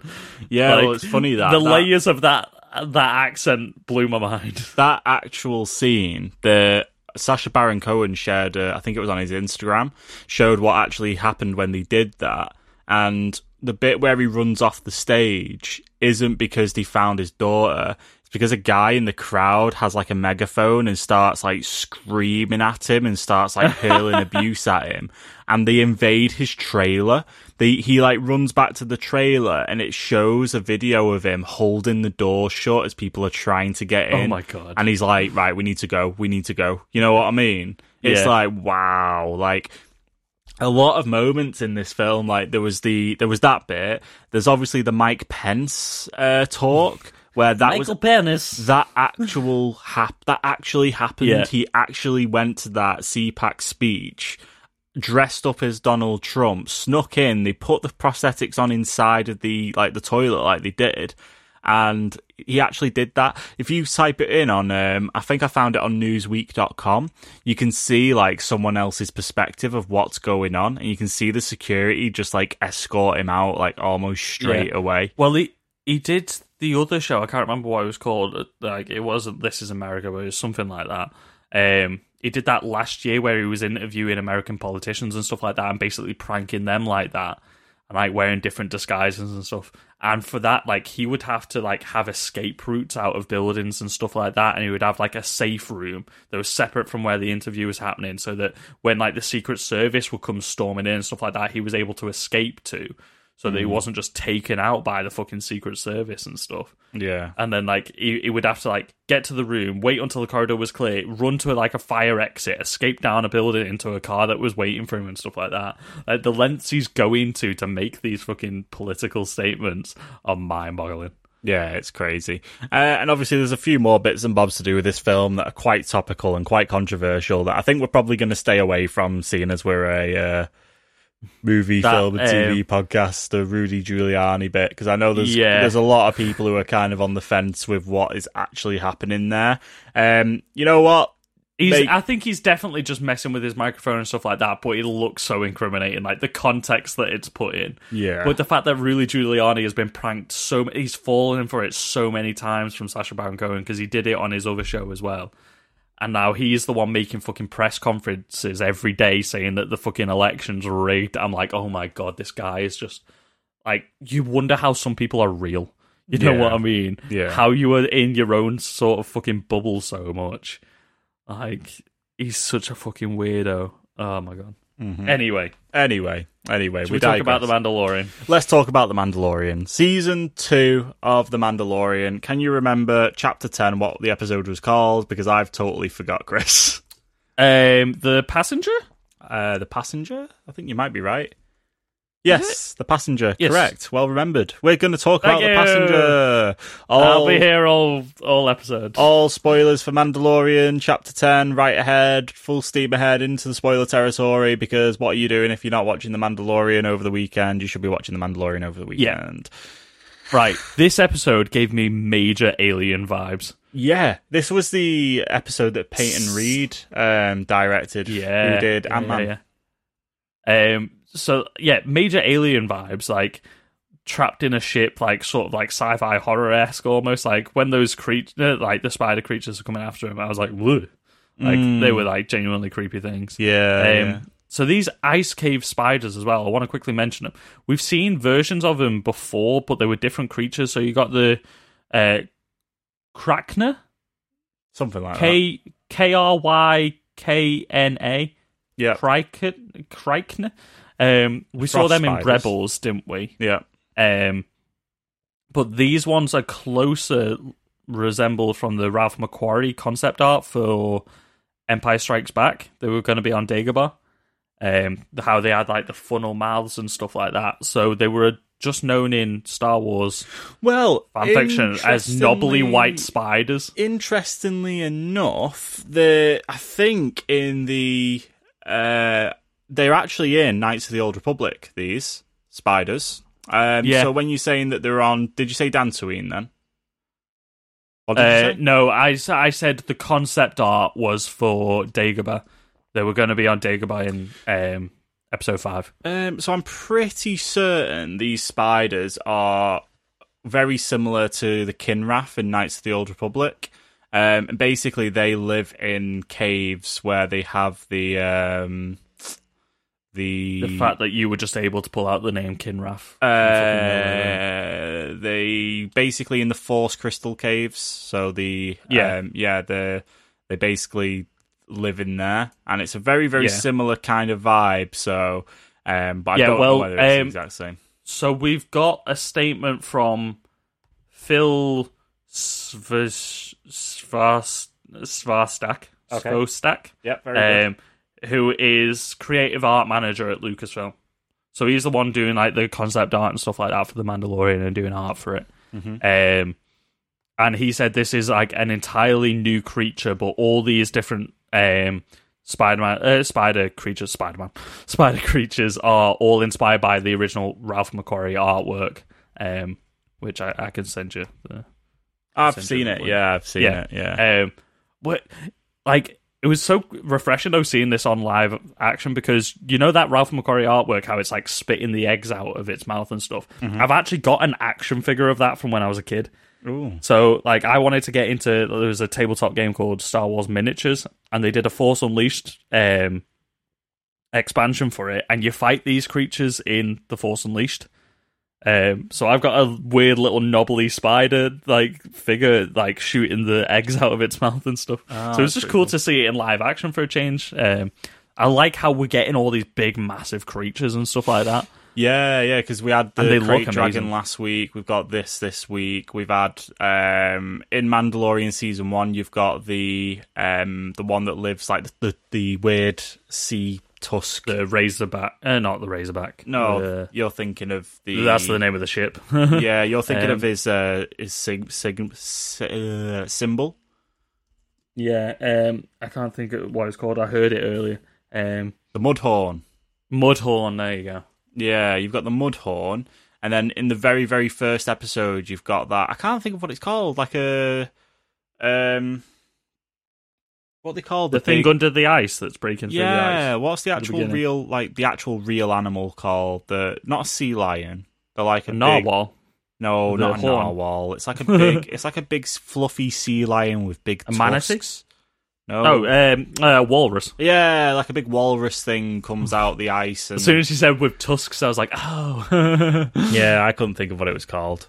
Yeah, Like, well, it's funny that the that- layers of that that accent blew my mind. that actual scene, the Sacha Baron Cohen shared, uh, I think it was on his Instagram, showed what actually happened when they did that. And the bit where he runs off the stage isn't because he found his daughter. It's because a guy in the crowd has like a megaphone and starts like screaming at him and starts like hurling abuse at him. And they invade his trailer. They, he like runs back to the trailer and it shows a video of him holding the door shut as people are trying to get oh in. Oh my God. And he's like, right, we need to go. We need to go. You know what I mean? It's Yeah. like, wow. Like, a lot of moments in this film like there was the there was that bit there's obviously the mike pence uh talk where that was Penis. that actual hap- that actually happened Yeah. he actually went to that cpac speech dressed up as donald trump snuck in they put the prosthetics on inside of the like the toilet like they did and he actually did that. If you type it in on, um, I think I found it on newsweek.com, you can see like someone else's perspective of what's going on, and you can see the security just like escort him out like almost straight Yeah. away. Well, he he did the other show. I can't remember what it was called. Like it wasn't This Is America, but it was something like that. Um, he did that last year where he was interviewing American politicians and stuff like that, and basically pranking them like that, and like wearing different disguises and stuff. And for that, like he would have to like have escape routes out of buildings and stuff like that, and he would have like a safe room that was separate from where the interview was happening, so that when like the Secret Service would come storming in and stuff like that, he was able to escape to so that he wasn't just taken out by the fucking Secret Service and stuff. Yeah. And then like he, he would have to like get to the room, wait until the corridor was clear, run to like a fire exit, escape down a building into a car that was waiting for him and stuff like that. Like the lengths he's going to to make these fucking political statements are mind-boggling. Yeah, it's crazy. Uh, and obviously, there's a few more bits and bobs to do with this film that are quite topical and quite controversial that I think we're probably going to stay away from, seeing as we're a uh, movie, That, film, and TV um, podcast, the Rudy Giuliani bit, because I know there's Yeah. there's a lot of people who are kind of on the fence with what is actually happening there. Um, you know what? He's, Make- I think he's definitely just messing with his microphone and stuff like that, but it looks so incriminating, like the context that it's put in. Yeah. But the fact that Rudy Giuliani has been pranked so he's fallen for it so many times from Sacha Baron Cohen because he did it on his other show as well. And now he's the one making fucking press conferences every day saying that the fucking election's are rigged. I'm like, oh my god, this guy is just like you wonder how some people are real. You know Yeah. what I mean? Yeah. How you are in your own sort of fucking bubble so much. Like he's such a fucking weirdo. Oh my god. Anyway, Anyway, anyway, should we, we talk about the Mandalorian? Let's talk about The Mandalorian. Season 2 of The Mandalorian. Can you remember chapter 10, what the episode was called? Because I've totally forgot, Chris. Um, the passenger. Uh, the Passenger? I think you might be right. Yes, The Passenger. Yes. Correct. Well remembered. We're going to talk Thank about The. Passenger. All, I'll be here all all episodes. all spoilers for Mandalorian, chapter 10, right ahead, full steam ahead into the spoiler territory because what are you doing if you're not watching The Mandalorian over the weekend? You should be watching The Mandalorian over the Yeah. weekend. Right. This episode gave me major alien vibes. Yeah, this was the episode that Peyton Reed um, directed. Yeah. who did yeah, Ant Man. yeah, yeah. Um. So yeah, major alien vibes, like trapped in a ship, like sort of like sci-fi horror esque, almost like when those creatures, like the spider creatures, are coming after him. I was like, whoa. Like they were like genuinely creepy things. Mm. Yeah, Um, yeah. So these ice cave spiders as well. I want to quickly mention them. We've seen versions of them before, but they were different creatures. So you got the uh, Krakna, something like that. K K R Y K N A, Yeah, Krykna. Um, we saw Frost them in. Rebels, didn't we? yeah, Um, but these ones are closer resembled from the Ralph McQuarrie concept art for Empire Strikes Back. They were going to be on Dagobah. Um, how they had like the funnel mouths and stuff like that. So they were just known in Star Wars Well, fan fiction as knobbly white spiders. Interestingly enough, the I think in the uh, they're actually in Knights of the Old Republic. These spiders. Um, Yeah. So when you're saying that they're on, did you say Dantooine then? What did you Uh, no, I, I said the concept art was for Dagobah. They were going to be on Dagobah in um, episode five. Um, so I'm pretty certain these spiders are very similar to the Kinrath in Knights of the Old Republic. Um, and basically, they live in caves where they have the um, the, The fact that you were just able to pull out the name Kinrath. uh, uh, they basically in the Force Crystal caves. So the Yeah. um, yeah the they basically live in there, and it's a very very Yeah. similar kind of vibe. So, um, but I Yeah, don't well, know whether it's the um, exact same. So we've got a statement from Phil Svas- Svas- Svastak. Okay. Svostak, Yep, very um, who is creative art manager at Lucasfilm. So he's the one doing like the concept art and stuff like that for the Mandalorian and doing art for it. Um, and he said this is like an entirely new creature, but all these different um, Spider-Man, uh, spider creatures, Spider-Man, spider creatures are all inspired by the original Ralph McQuarrie artwork, um, which I, I can send you. The, I've seen you it. Yeah, I've seen Yeah. it. Yeah. um, but like it was so refreshing though seeing this on live action because you know that Ralph McQuarrie artwork, how it's like spitting the eggs out of its mouth and stuff. I've actually got an action figure of that from when I was a kid. Ooh. So, like, I wanted to get into. There was a tabletop game called Star Wars Miniatures, and they did a Force Unleashed um, expansion for it, and you fight these creatures in the Force Unleashed. Um, so I've got a weird little knobbly spider like figure like shooting the eggs out of its mouth and stuff. so it's just cool cool. to see it in live action for a change. Um, I like how we're getting all these big, massive creatures and stuff like that. Yeah, yeah, because we had the look Dragon last week. We've got this this week. We've had um, in Mandalorian season one. You've got the um, the one that lives like the the, the weird sea tusk. The Razorback, uh, not the Razorback. no, The- you're thinking of the. that's the name of the ship. Yeah, you're thinking Um, of his uh, his sig, sig, uh, symbol. Yeah, um, I can't think of what it's called. I heard it earlier. Um, The Mudhorn. Mudhorn. There you go. Yeah, you've got the Mudhorn, and then in the very, very first episode, you've got that. I can't think of what it's called. Like a, um, what they call The, thing big- under the ice that's breaking through Yeah, the ice. Yeah, what's the at the actual real, like the actual real animal called? The not a sea lion. They're like a A big- narwhal. no, The not a narwhal. It's like a big. it's like a big fluffy sea lion with big A manatee? No. Oh, um, uh, walrus. yeah, like a big walrus thing comes out the ice. And As soon as you said with tusks, I was like, oh. yeah, I couldn't think of what it was called.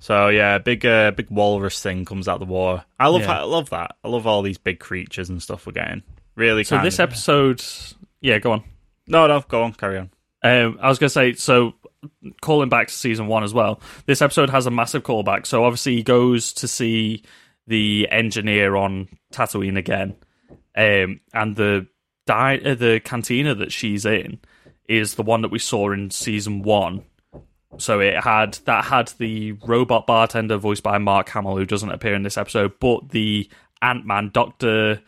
So yeah, big uh, big walrus thing comes out the water. I love Yeah. I love that. I love all these big creatures and stuff we're getting. Really. so this of- episode, yeah, go on. No, no, go on, carry on. Um, I was going to say, so calling back to season one as well, this episode has a massive callback. So obviously he goes to see the engineer on Tatooine again, um, and the di- uh, the cantina that she's in is the one that we saw in season one. So it had that had the robot bartender voiced by Mark Hamill, who doesn't appear in this episode, but the Ant Man, Doctor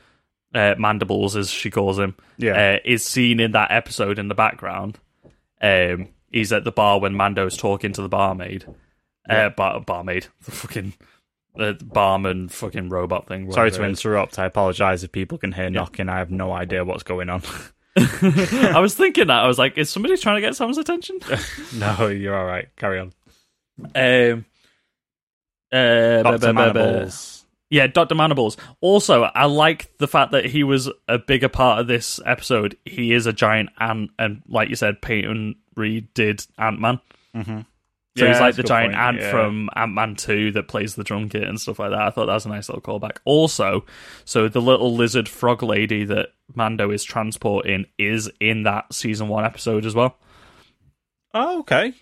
uh, Mandibles, as she calls him, Yeah. uh, is seen in that episode in the background. Um, he's at the bar when Mando's talking to the barmaid, uh, bar- barmaid, the fucking uh, barman, fucking robot thing. Sorry to interrupt. I apologise if people can hear knocking. I have no idea what's going on. I was thinking that I was like, is somebody trying to get Sam's attention? no, you're all right. Carry on. um, uh, Doctor ba- ba- ba- ba- Yeah, Dr. Mandibles. Also, I like the fact that he was a bigger part of this episode. He is a giant ant, and like you said, Peyton Reed did Ant Man. Mm-hmm. So Yeah, he's like the giant point, ant yeah. from Ant Man 2 that plays the drum kit and stuff like that. I thought that was a nice little callback. Also, so the little lizard frog lady that Mando is transporting is in that season one episode as well. Oh, okay.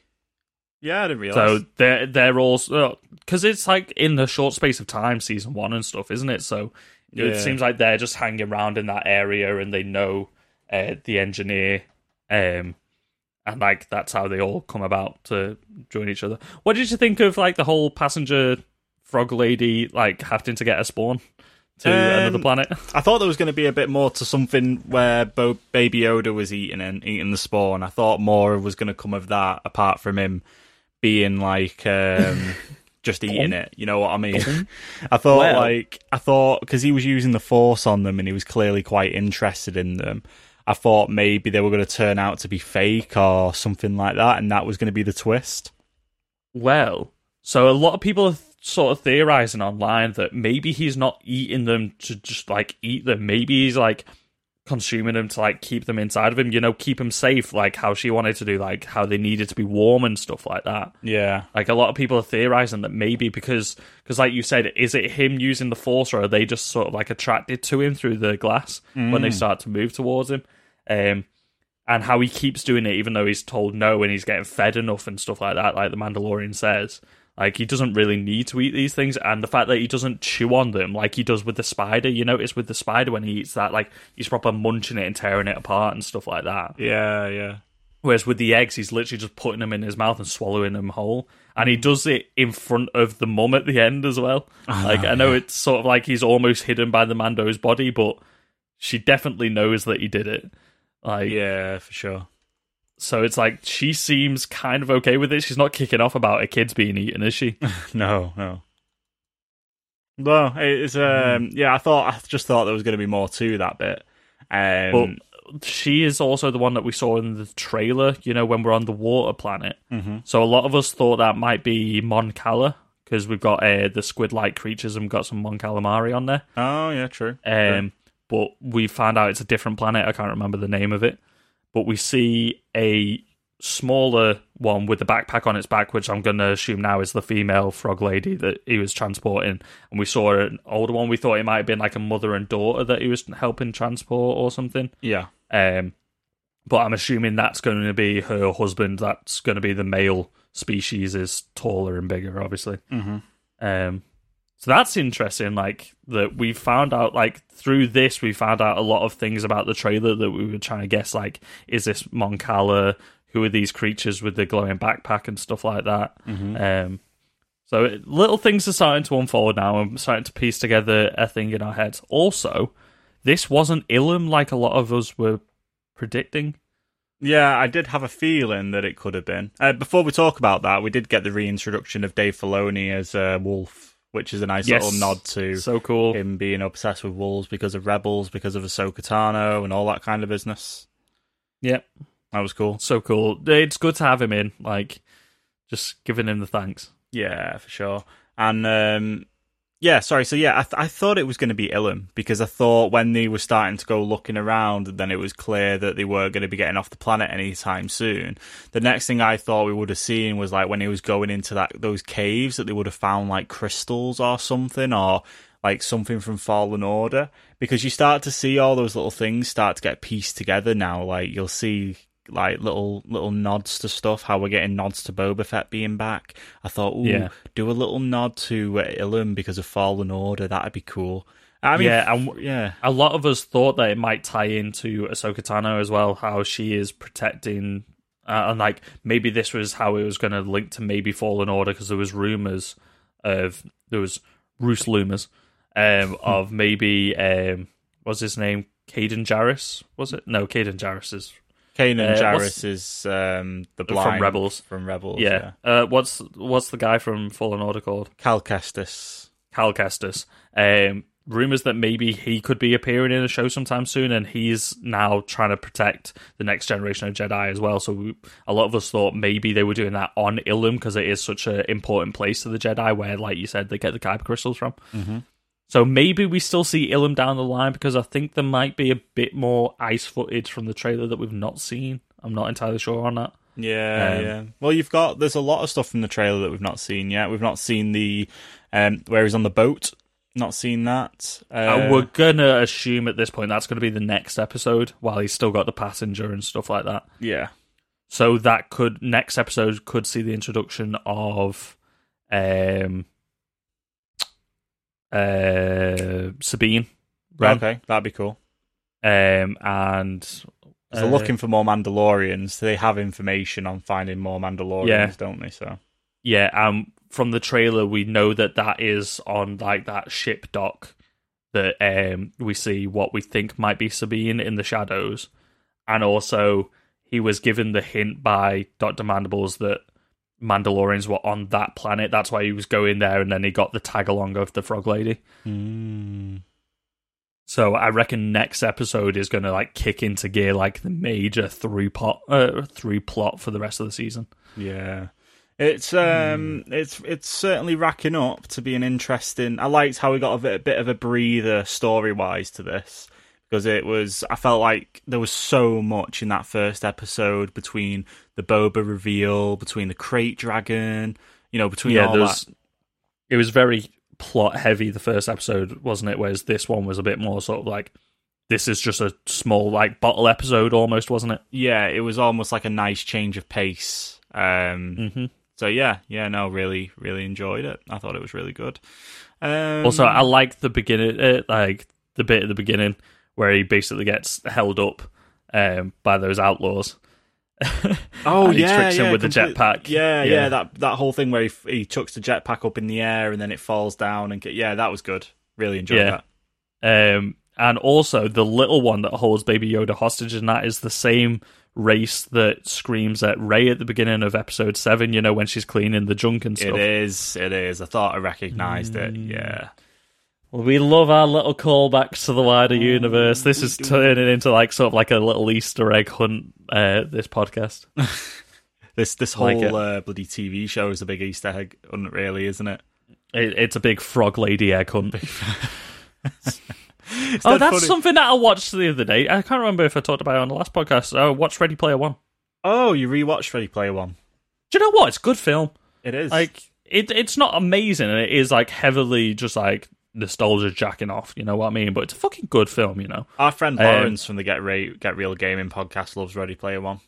Yeah, I didn't realise. So they're they're also because it's like in the short space of time, season one and stuff, isn't it? So Yeah. it seems like they're just hanging around in that area and they know uh, the engineer, um, and like that's how they all come about to join each other. What did you think of like the whole passenger frog lady like having to get a spawn to Um, another planet? I thought there was going to be a bit more to something where Bo- Baby Yoda was eating and eating the spawn. I thought more was going to come of that, apart from him being like um, just eating it. You know what I mean? I thought Well- like I thought because he was using the Force on them and he was clearly quite interested in them. I thought maybe they were going to turn out to be fake or something like that, and that was going to be the twist. Well, so a lot of people are sort of theorizing online that maybe he's not eating them to just like eat them. Maybe he's like consuming them to like keep them inside of him, you know, keep them safe, like how she wanted to do, like how they needed to be warm and stuff like that. Yeah, Like a lot of people are theorizing that maybe because, because like you said, is it him using the force or are they just sort of like attracted to him through the glass when they mm. start to move towards him? Um, and how he keeps doing it even though he's told no and he's getting fed enough and stuff like that, like the Mandalorian says. Like he doesn't really need to eat these things, and the fact that he doesn't chew on them like he does with the spider. You notice with the spider when he eats that, like he's proper munching it and tearing it apart and stuff like that. yeah, yeah. Whereas with the eggs, he's literally just putting them in his mouth and swallowing them whole. And he does it in front of the mum at the end as well. Like I know it's sort of like he's almost hidden by the Mando's body, but she definitely knows that he did it. Like Yeah, for sure. so it's like she seems kind of okay with it. She's not kicking off about her kids being eaten, is she? No, no. Well, it's um, yeah. I thought I just thought there was going to be more to that bit. Um, But she is also the one that we saw in the trailer, you know, when we're on the water planet. Mm-hmm. So a lot of us thought that might be Mon Cala because we've got uh, the squid-like creatures and we've got some Mon Calamari on there. oh yeah, true. Um, But we found out it's a different planet. I can't remember the name of it. But we see a smaller one with the backpack on its back, which I'm going to assume now is the female frog lady that he was transporting. And we saw an older one. We thought it might have been like a mother and daughter that he was helping transport or something. yeah, Um, but I'm assuming that's going to be her husband. That's going to be the male species is taller and bigger, obviously. Mhm. Um, so that's interesting. Like that we found out, like through this, we found out a lot of things about the trailer that we were trying to guess. Like, is this Mon Cala? Who are these creatures with the glowing backpack and stuff like that? Um, so it, little things are starting to unfold now, and starting to piece together a thing in our heads. Also, this wasn't Ilum like a lot of us were predicting. yeah. I did have a feeling that it could have been. Uh, before we talk about that, we did get the reintroduction of Dave Filoni as uh, Wolf, which is a nice Yes. little nod to So cool. him being obsessed with wolves because of Rebels, because of Ahsoka Tano, and all that kind of business. Yep. That was cool. So cool. It's good to have him in. Like, just giving him the thanks. Yeah, for sure. And um, yeah, sorry. So yeah, I, th- I thought it was going to be Ilum because I thought when they were starting to go looking around, then it was clear that they weren't going to be getting off the planet anytime soon. The next thing I thought we would have seen was like when he was going into that those caves that they would have found like crystals or something or like something from Fallen Order because you start to see all those little things start to get pieced together now. Like you'll see like little little nods to stuff. How we're getting nods to Boba Fett being back. I thought, ooh, Yeah. do a little nod to uh, Ilum because of Fallen Order. That'd be cool. I mean, Yeah, and yeah, A lot of us thought that it might tie into Ahsoka Tano as well, how she is protecting, uh, and like maybe this was how it was going to link to maybe Fallen Order because there was rumors of there was Roos Loomis um, of maybe um, what's his name, Caden Jarrus was it? No, Caden Jarrus is Kanan Uh, Jarrus is um, the From Rebels. From Rebels, yeah. Uh, what's what's the guy from Fallen Order called? Cal Kestis. Cal Kestis. Um, rumors that maybe he could be appearing in a show sometime soon, and he's now trying to protect the next generation of Jedi as well. So we, a lot of us thought maybe they were doing that on Ilum because it is such an important place to the Jedi, where, like you said, they get the kyber crystals from. Mm-hmm. So maybe we still see Ilum down the line because I think there might be a bit more ice footage from the trailer that we've not seen. I'm not entirely sure on that. Yeah, Um, yeah. Well, you've got there's a lot of stuff from the trailer that we've not seen yet. We've not seen the um, where he's on the boat. Not seen that. Uh, we're gonna assume at this point that's gonna be the next episode, while he's still got the passenger and stuff like that. yeah, So that could next episode could see the introduction of um uh Sabine Wren, okay, that'd be cool. um and they're looking for more Mandalorians. They have information on finding more Mandalorians, Yeah. don't they? So Yeah, um, from the trailer, we know that that is on like that ship dock that um we see what we think might be Sabine in the shadows, and also he was given the hint by Doctor Mandibles that Mandalorians were on that planet. That's why he was going there, and then he got the tag along of the Frog Lady. So I reckon next episode is going to like kick into gear like the major three pot uh, through plot for the rest of the season. Yeah. It's um it's it's certainly racking up to be an interesting I liked how we got a bit, a bit of a breather story wise to this because it was I felt like there was so much in that first episode between the Boba reveal, between the krayt dragon, you know, between yeah, all that. it was very plot heavy the first episode, wasn't it? Whereas this one was a bit more sort of like this is just a small like bottle episode almost, wasn't it? Yeah, it was almost like a nice change of pace. Um Mm-hmm. so yeah, yeah, no, really really enjoyed it. I thought it was really good. Um Also, I liked the beginning, uh, like the bit at the beginning where he basically gets held up um, by those outlaws. Oh And he yeah, tricks him yeah, with the jetpack. Yeah, yeah, Yeah. that that whole thing where he he chucks the jetpack up in the air and then it falls down and get, yeah, that was good. Really enjoyed Yeah. that. Um, and also the little one that holds Baby Yoda hostage, and that is the same race that screams at Rey at the beginning of episode seven. You know when she's cleaning the junk and stuff. It is, it is. I thought I recognised it. Mm. Yeah, Well, we love our little callbacks to the wider universe. This is turning into like sort of like a little Easter egg hunt. Uh, this podcast. this this whole it. uh, bloody TV show is a big Easter egg, hunt, really, isn't it? It, it's a big frog lady egg hunt. Oh, that's funny. something that I watched the other day. I can't remember if I talked about it on the last podcast. I watched Ready Player One. Oh, you rewatched Ready Player One? Do you know what? It's a good film. It is Like it, it's not amazing, and it is like heavily just like nostalgia jacking off. You know what I mean? But it's a fucking good film. You know. our friend um, Lawrence from the Get Re- Get Real Gaming podcast loves Ready Player One.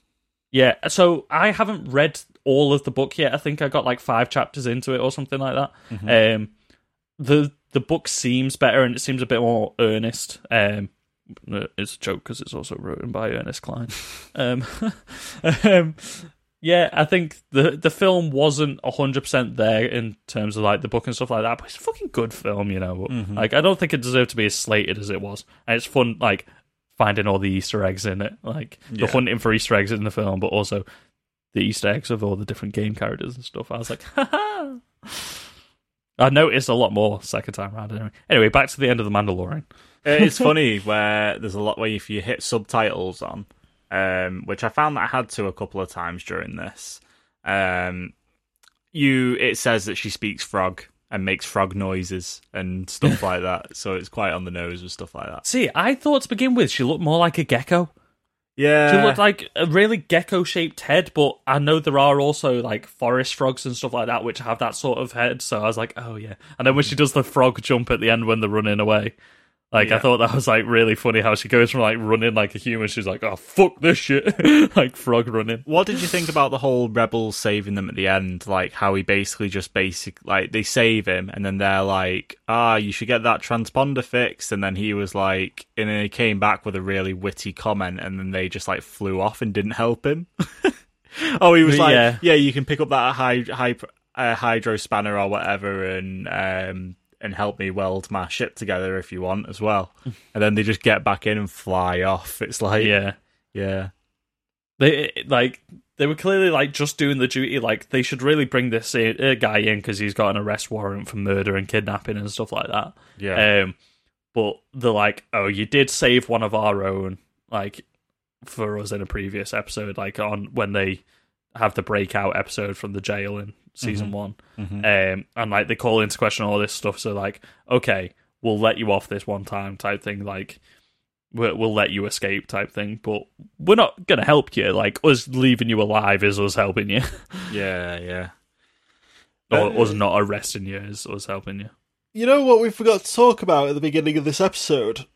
Yeah, so I haven't read all of the book yet. I think I got like five chapters into it or something like that. Um, the the book seems better and it seems a bit more earnest. Um, it's a joke because it's also written by Ernest Cline. um, um, yeah, I think the the film wasn't hundred percent there in terms of like the book and stuff like that, but it's a fucking good film, you know. Mm-hmm. Like I don't think it deserved to be as slated as it was, and it's fun like finding all the Easter eggs in it, like Yeah. the hunting for Easter eggs in the film, but also the Easter eggs of all the different game characters and stuff. I was like, ha ha. I noticed a lot more second time around. Anyway, anyway, back to the end of the Mandalorian. Uh, it's funny where there's a lot where if you hit subtitles on, um, which I found that I had to a couple of times during this, um, you it says that she speaks frog and makes frog noises and stuff like that. So it's quite on the nose with stuff like that. See, I thought to begin with she looked more like a gecko. Yeah, She looked like a really gecko shaped head, but I know there are also like forest frogs and stuff like that which have that sort of head. So I was like, oh yeah. And then when she does the frog jump at the end when they're running away, like I thought that was like really funny how she goes from like running like a human, she's like, oh fuck this shit, like frog running. What did you think about the whole rebels saving them at the end? Like how he basically just basic like they save him and then they're like, ah, you should get that transponder fixed, and then he was like, and then he came back with a really witty comment, and then they just like flew off and didn't help him. oh, he was like, Yeah. yeah, you can pick up that high, high, uh, hydro spanner or whatever, and um. And help me weld my ship together if you want as well. And then they just get back in and fly off. It's like, Yeah. yeah. They like they were clearly like just doing the duty. Like they should really bring this in, uh, guy in because he's got an arrest warrant for murder and kidnapping and stuff like that. Yeah. Um, but they're like, oh, you did save one of our own, like for us in a previous episode, like on when they have the breakout episode from the jail in season one. Um, and like they call into question all this stuff. So like, okay, we'll let you off this one time type thing. Like. We'll, we'll let you escape type thing, but we're not gonna help you. Like us leaving you alive is us helping you, Yeah, yeah. or us not arresting you is us helping you. You know what we forgot to talk about at the beginning of this episode?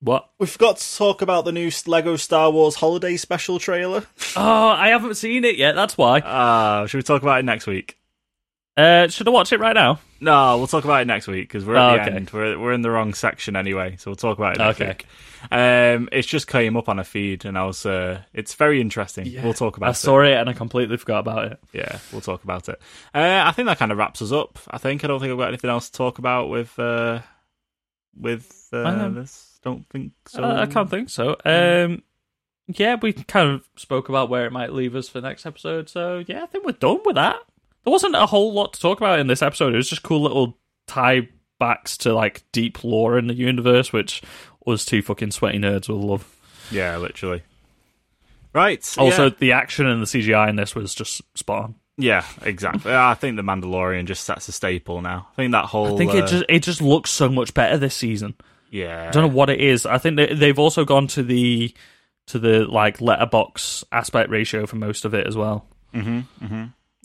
What? We forgot to talk about the new Lego Star Wars Holiday Special trailer. Oh, I haven't seen it yet. That's why. Ah, should we talk about it next week? Uh, should I watch it right now? No, we'll talk about it next week because we're at Oh, the okay. end. We're we're in the wrong section anyway, so we'll talk about it next Okay. week. Um, it's just came up on a feed, and I was. Uh, it's very interesting. We'll talk about I it. saw it and I completely forgot about it. Yeah, we'll talk about it. Uh, I think that kind of wraps us up. I think I don't think I've got anything else to talk about with uh, with uh, Um, this. Don't think so. Uh, I can't think so. Um, yeah, we kind of spoke about where it might leave us for next episode. So yeah, I think we're done with that. There wasn't a whole lot to talk about in this episode. It was just cool little tie backs to like deep lore in the universe, which us two fucking sweaty nerds will love. Yeah, literally. Right. Also, yeah. the action and the CGI in this was just spot on. Yeah, exactly. I think the Mandalorian just sets a staple now. I think that whole. I think uh, it just it just looks so much better this season. Yeah. I don't know what it is. I think they, they've also gone to the to the like letterbox aspect ratio for most of it as well.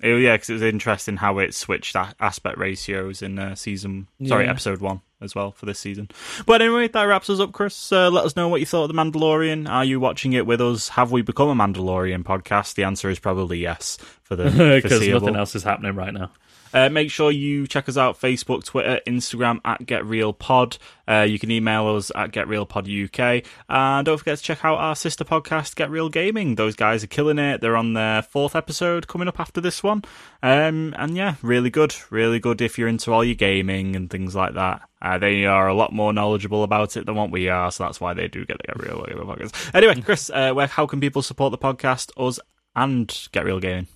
It- yeah, because it was interesting how it switched aspect ratios in uh, season, sorry, Yeah. episode one as well for this season. But anyway, that wraps us up, Chris. Uh, let us know what you thought of The Mandalorian. Are you watching it with us? Have we become a Mandalorian podcast? The answer is probably yes for the Because nothing else is happening right now. Uh, make sure you check us out Facebook, Twitter, Instagram at GetRealPod. Uh, you can email us at GetRealPodUK. And don't forget to check out our sister podcast, Get Real Gaming. Those guys are killing it. They're on their fourth episode coming up after this one. Um, and yeah, really good. Really good if you're into all your gaming and things like that. Uh, they are a lot more knowledgeable about it than what we are, so that's why they do get the Get Real Gaming podcast. Anyway, Chris, uh, where, how can people support the podcast, us, and Get Real Gaming?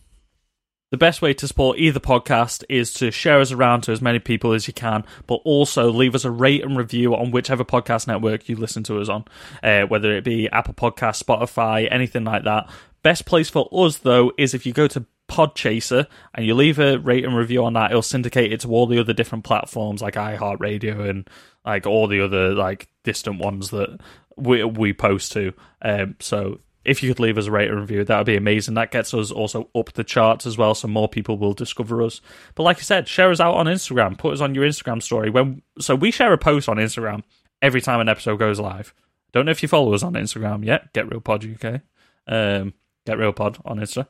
The best way to support either podcast is to share us around to as many people as you can, but also leave us a rate and review on whichever podcast network you listen to us on, uh, whether it be Apple Podcast, Spotify, anything like that. Best place for us, though, is if you go to Podchaser and you leave a rate and review on that, it'll syndicate it to all the other different platforms like iHeartRadio and like all the other like distant ones that we we post to. Um, so if you could leave us a rate and review, that would be amazing. That gets us also up the charts as well, so more people will discover us. But like I said, share us out on Instagram. Put us on your Instagram story. When so we share a post on Instagram every time an episode goes live. Don't know if you follow us on Instagram yet. Get Real Pod UK. Um, Get Real Pod on Insta.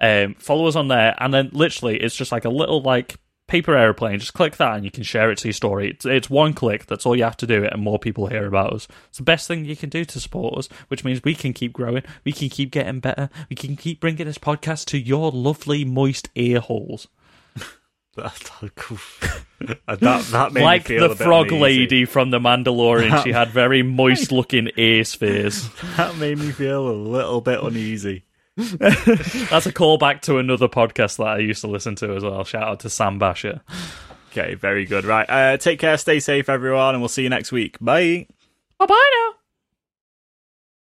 Um, follow us on there, and then literally it's just like a little like paper airplane. Just click that, and you can share it to your story. It's, it's one click. That's all you have to do, and more people hear about us. It's the best thing you can do to support us, which means we can keep growing, we can keep getting better, we can keep bringing this podcast to your lovely moist ear holes, that, that made like me feel the frog lady from the Mandalorian. she had very moist looking ear spheres. That made me feel a little bit uneasy. That's a callback to another podcast that I used to listen to as well. Shout out to Sam Basher. Okay, very good. Right. Uh, take care, stay safe, everyone, and we'll see you next week. Bye. Bye bye now.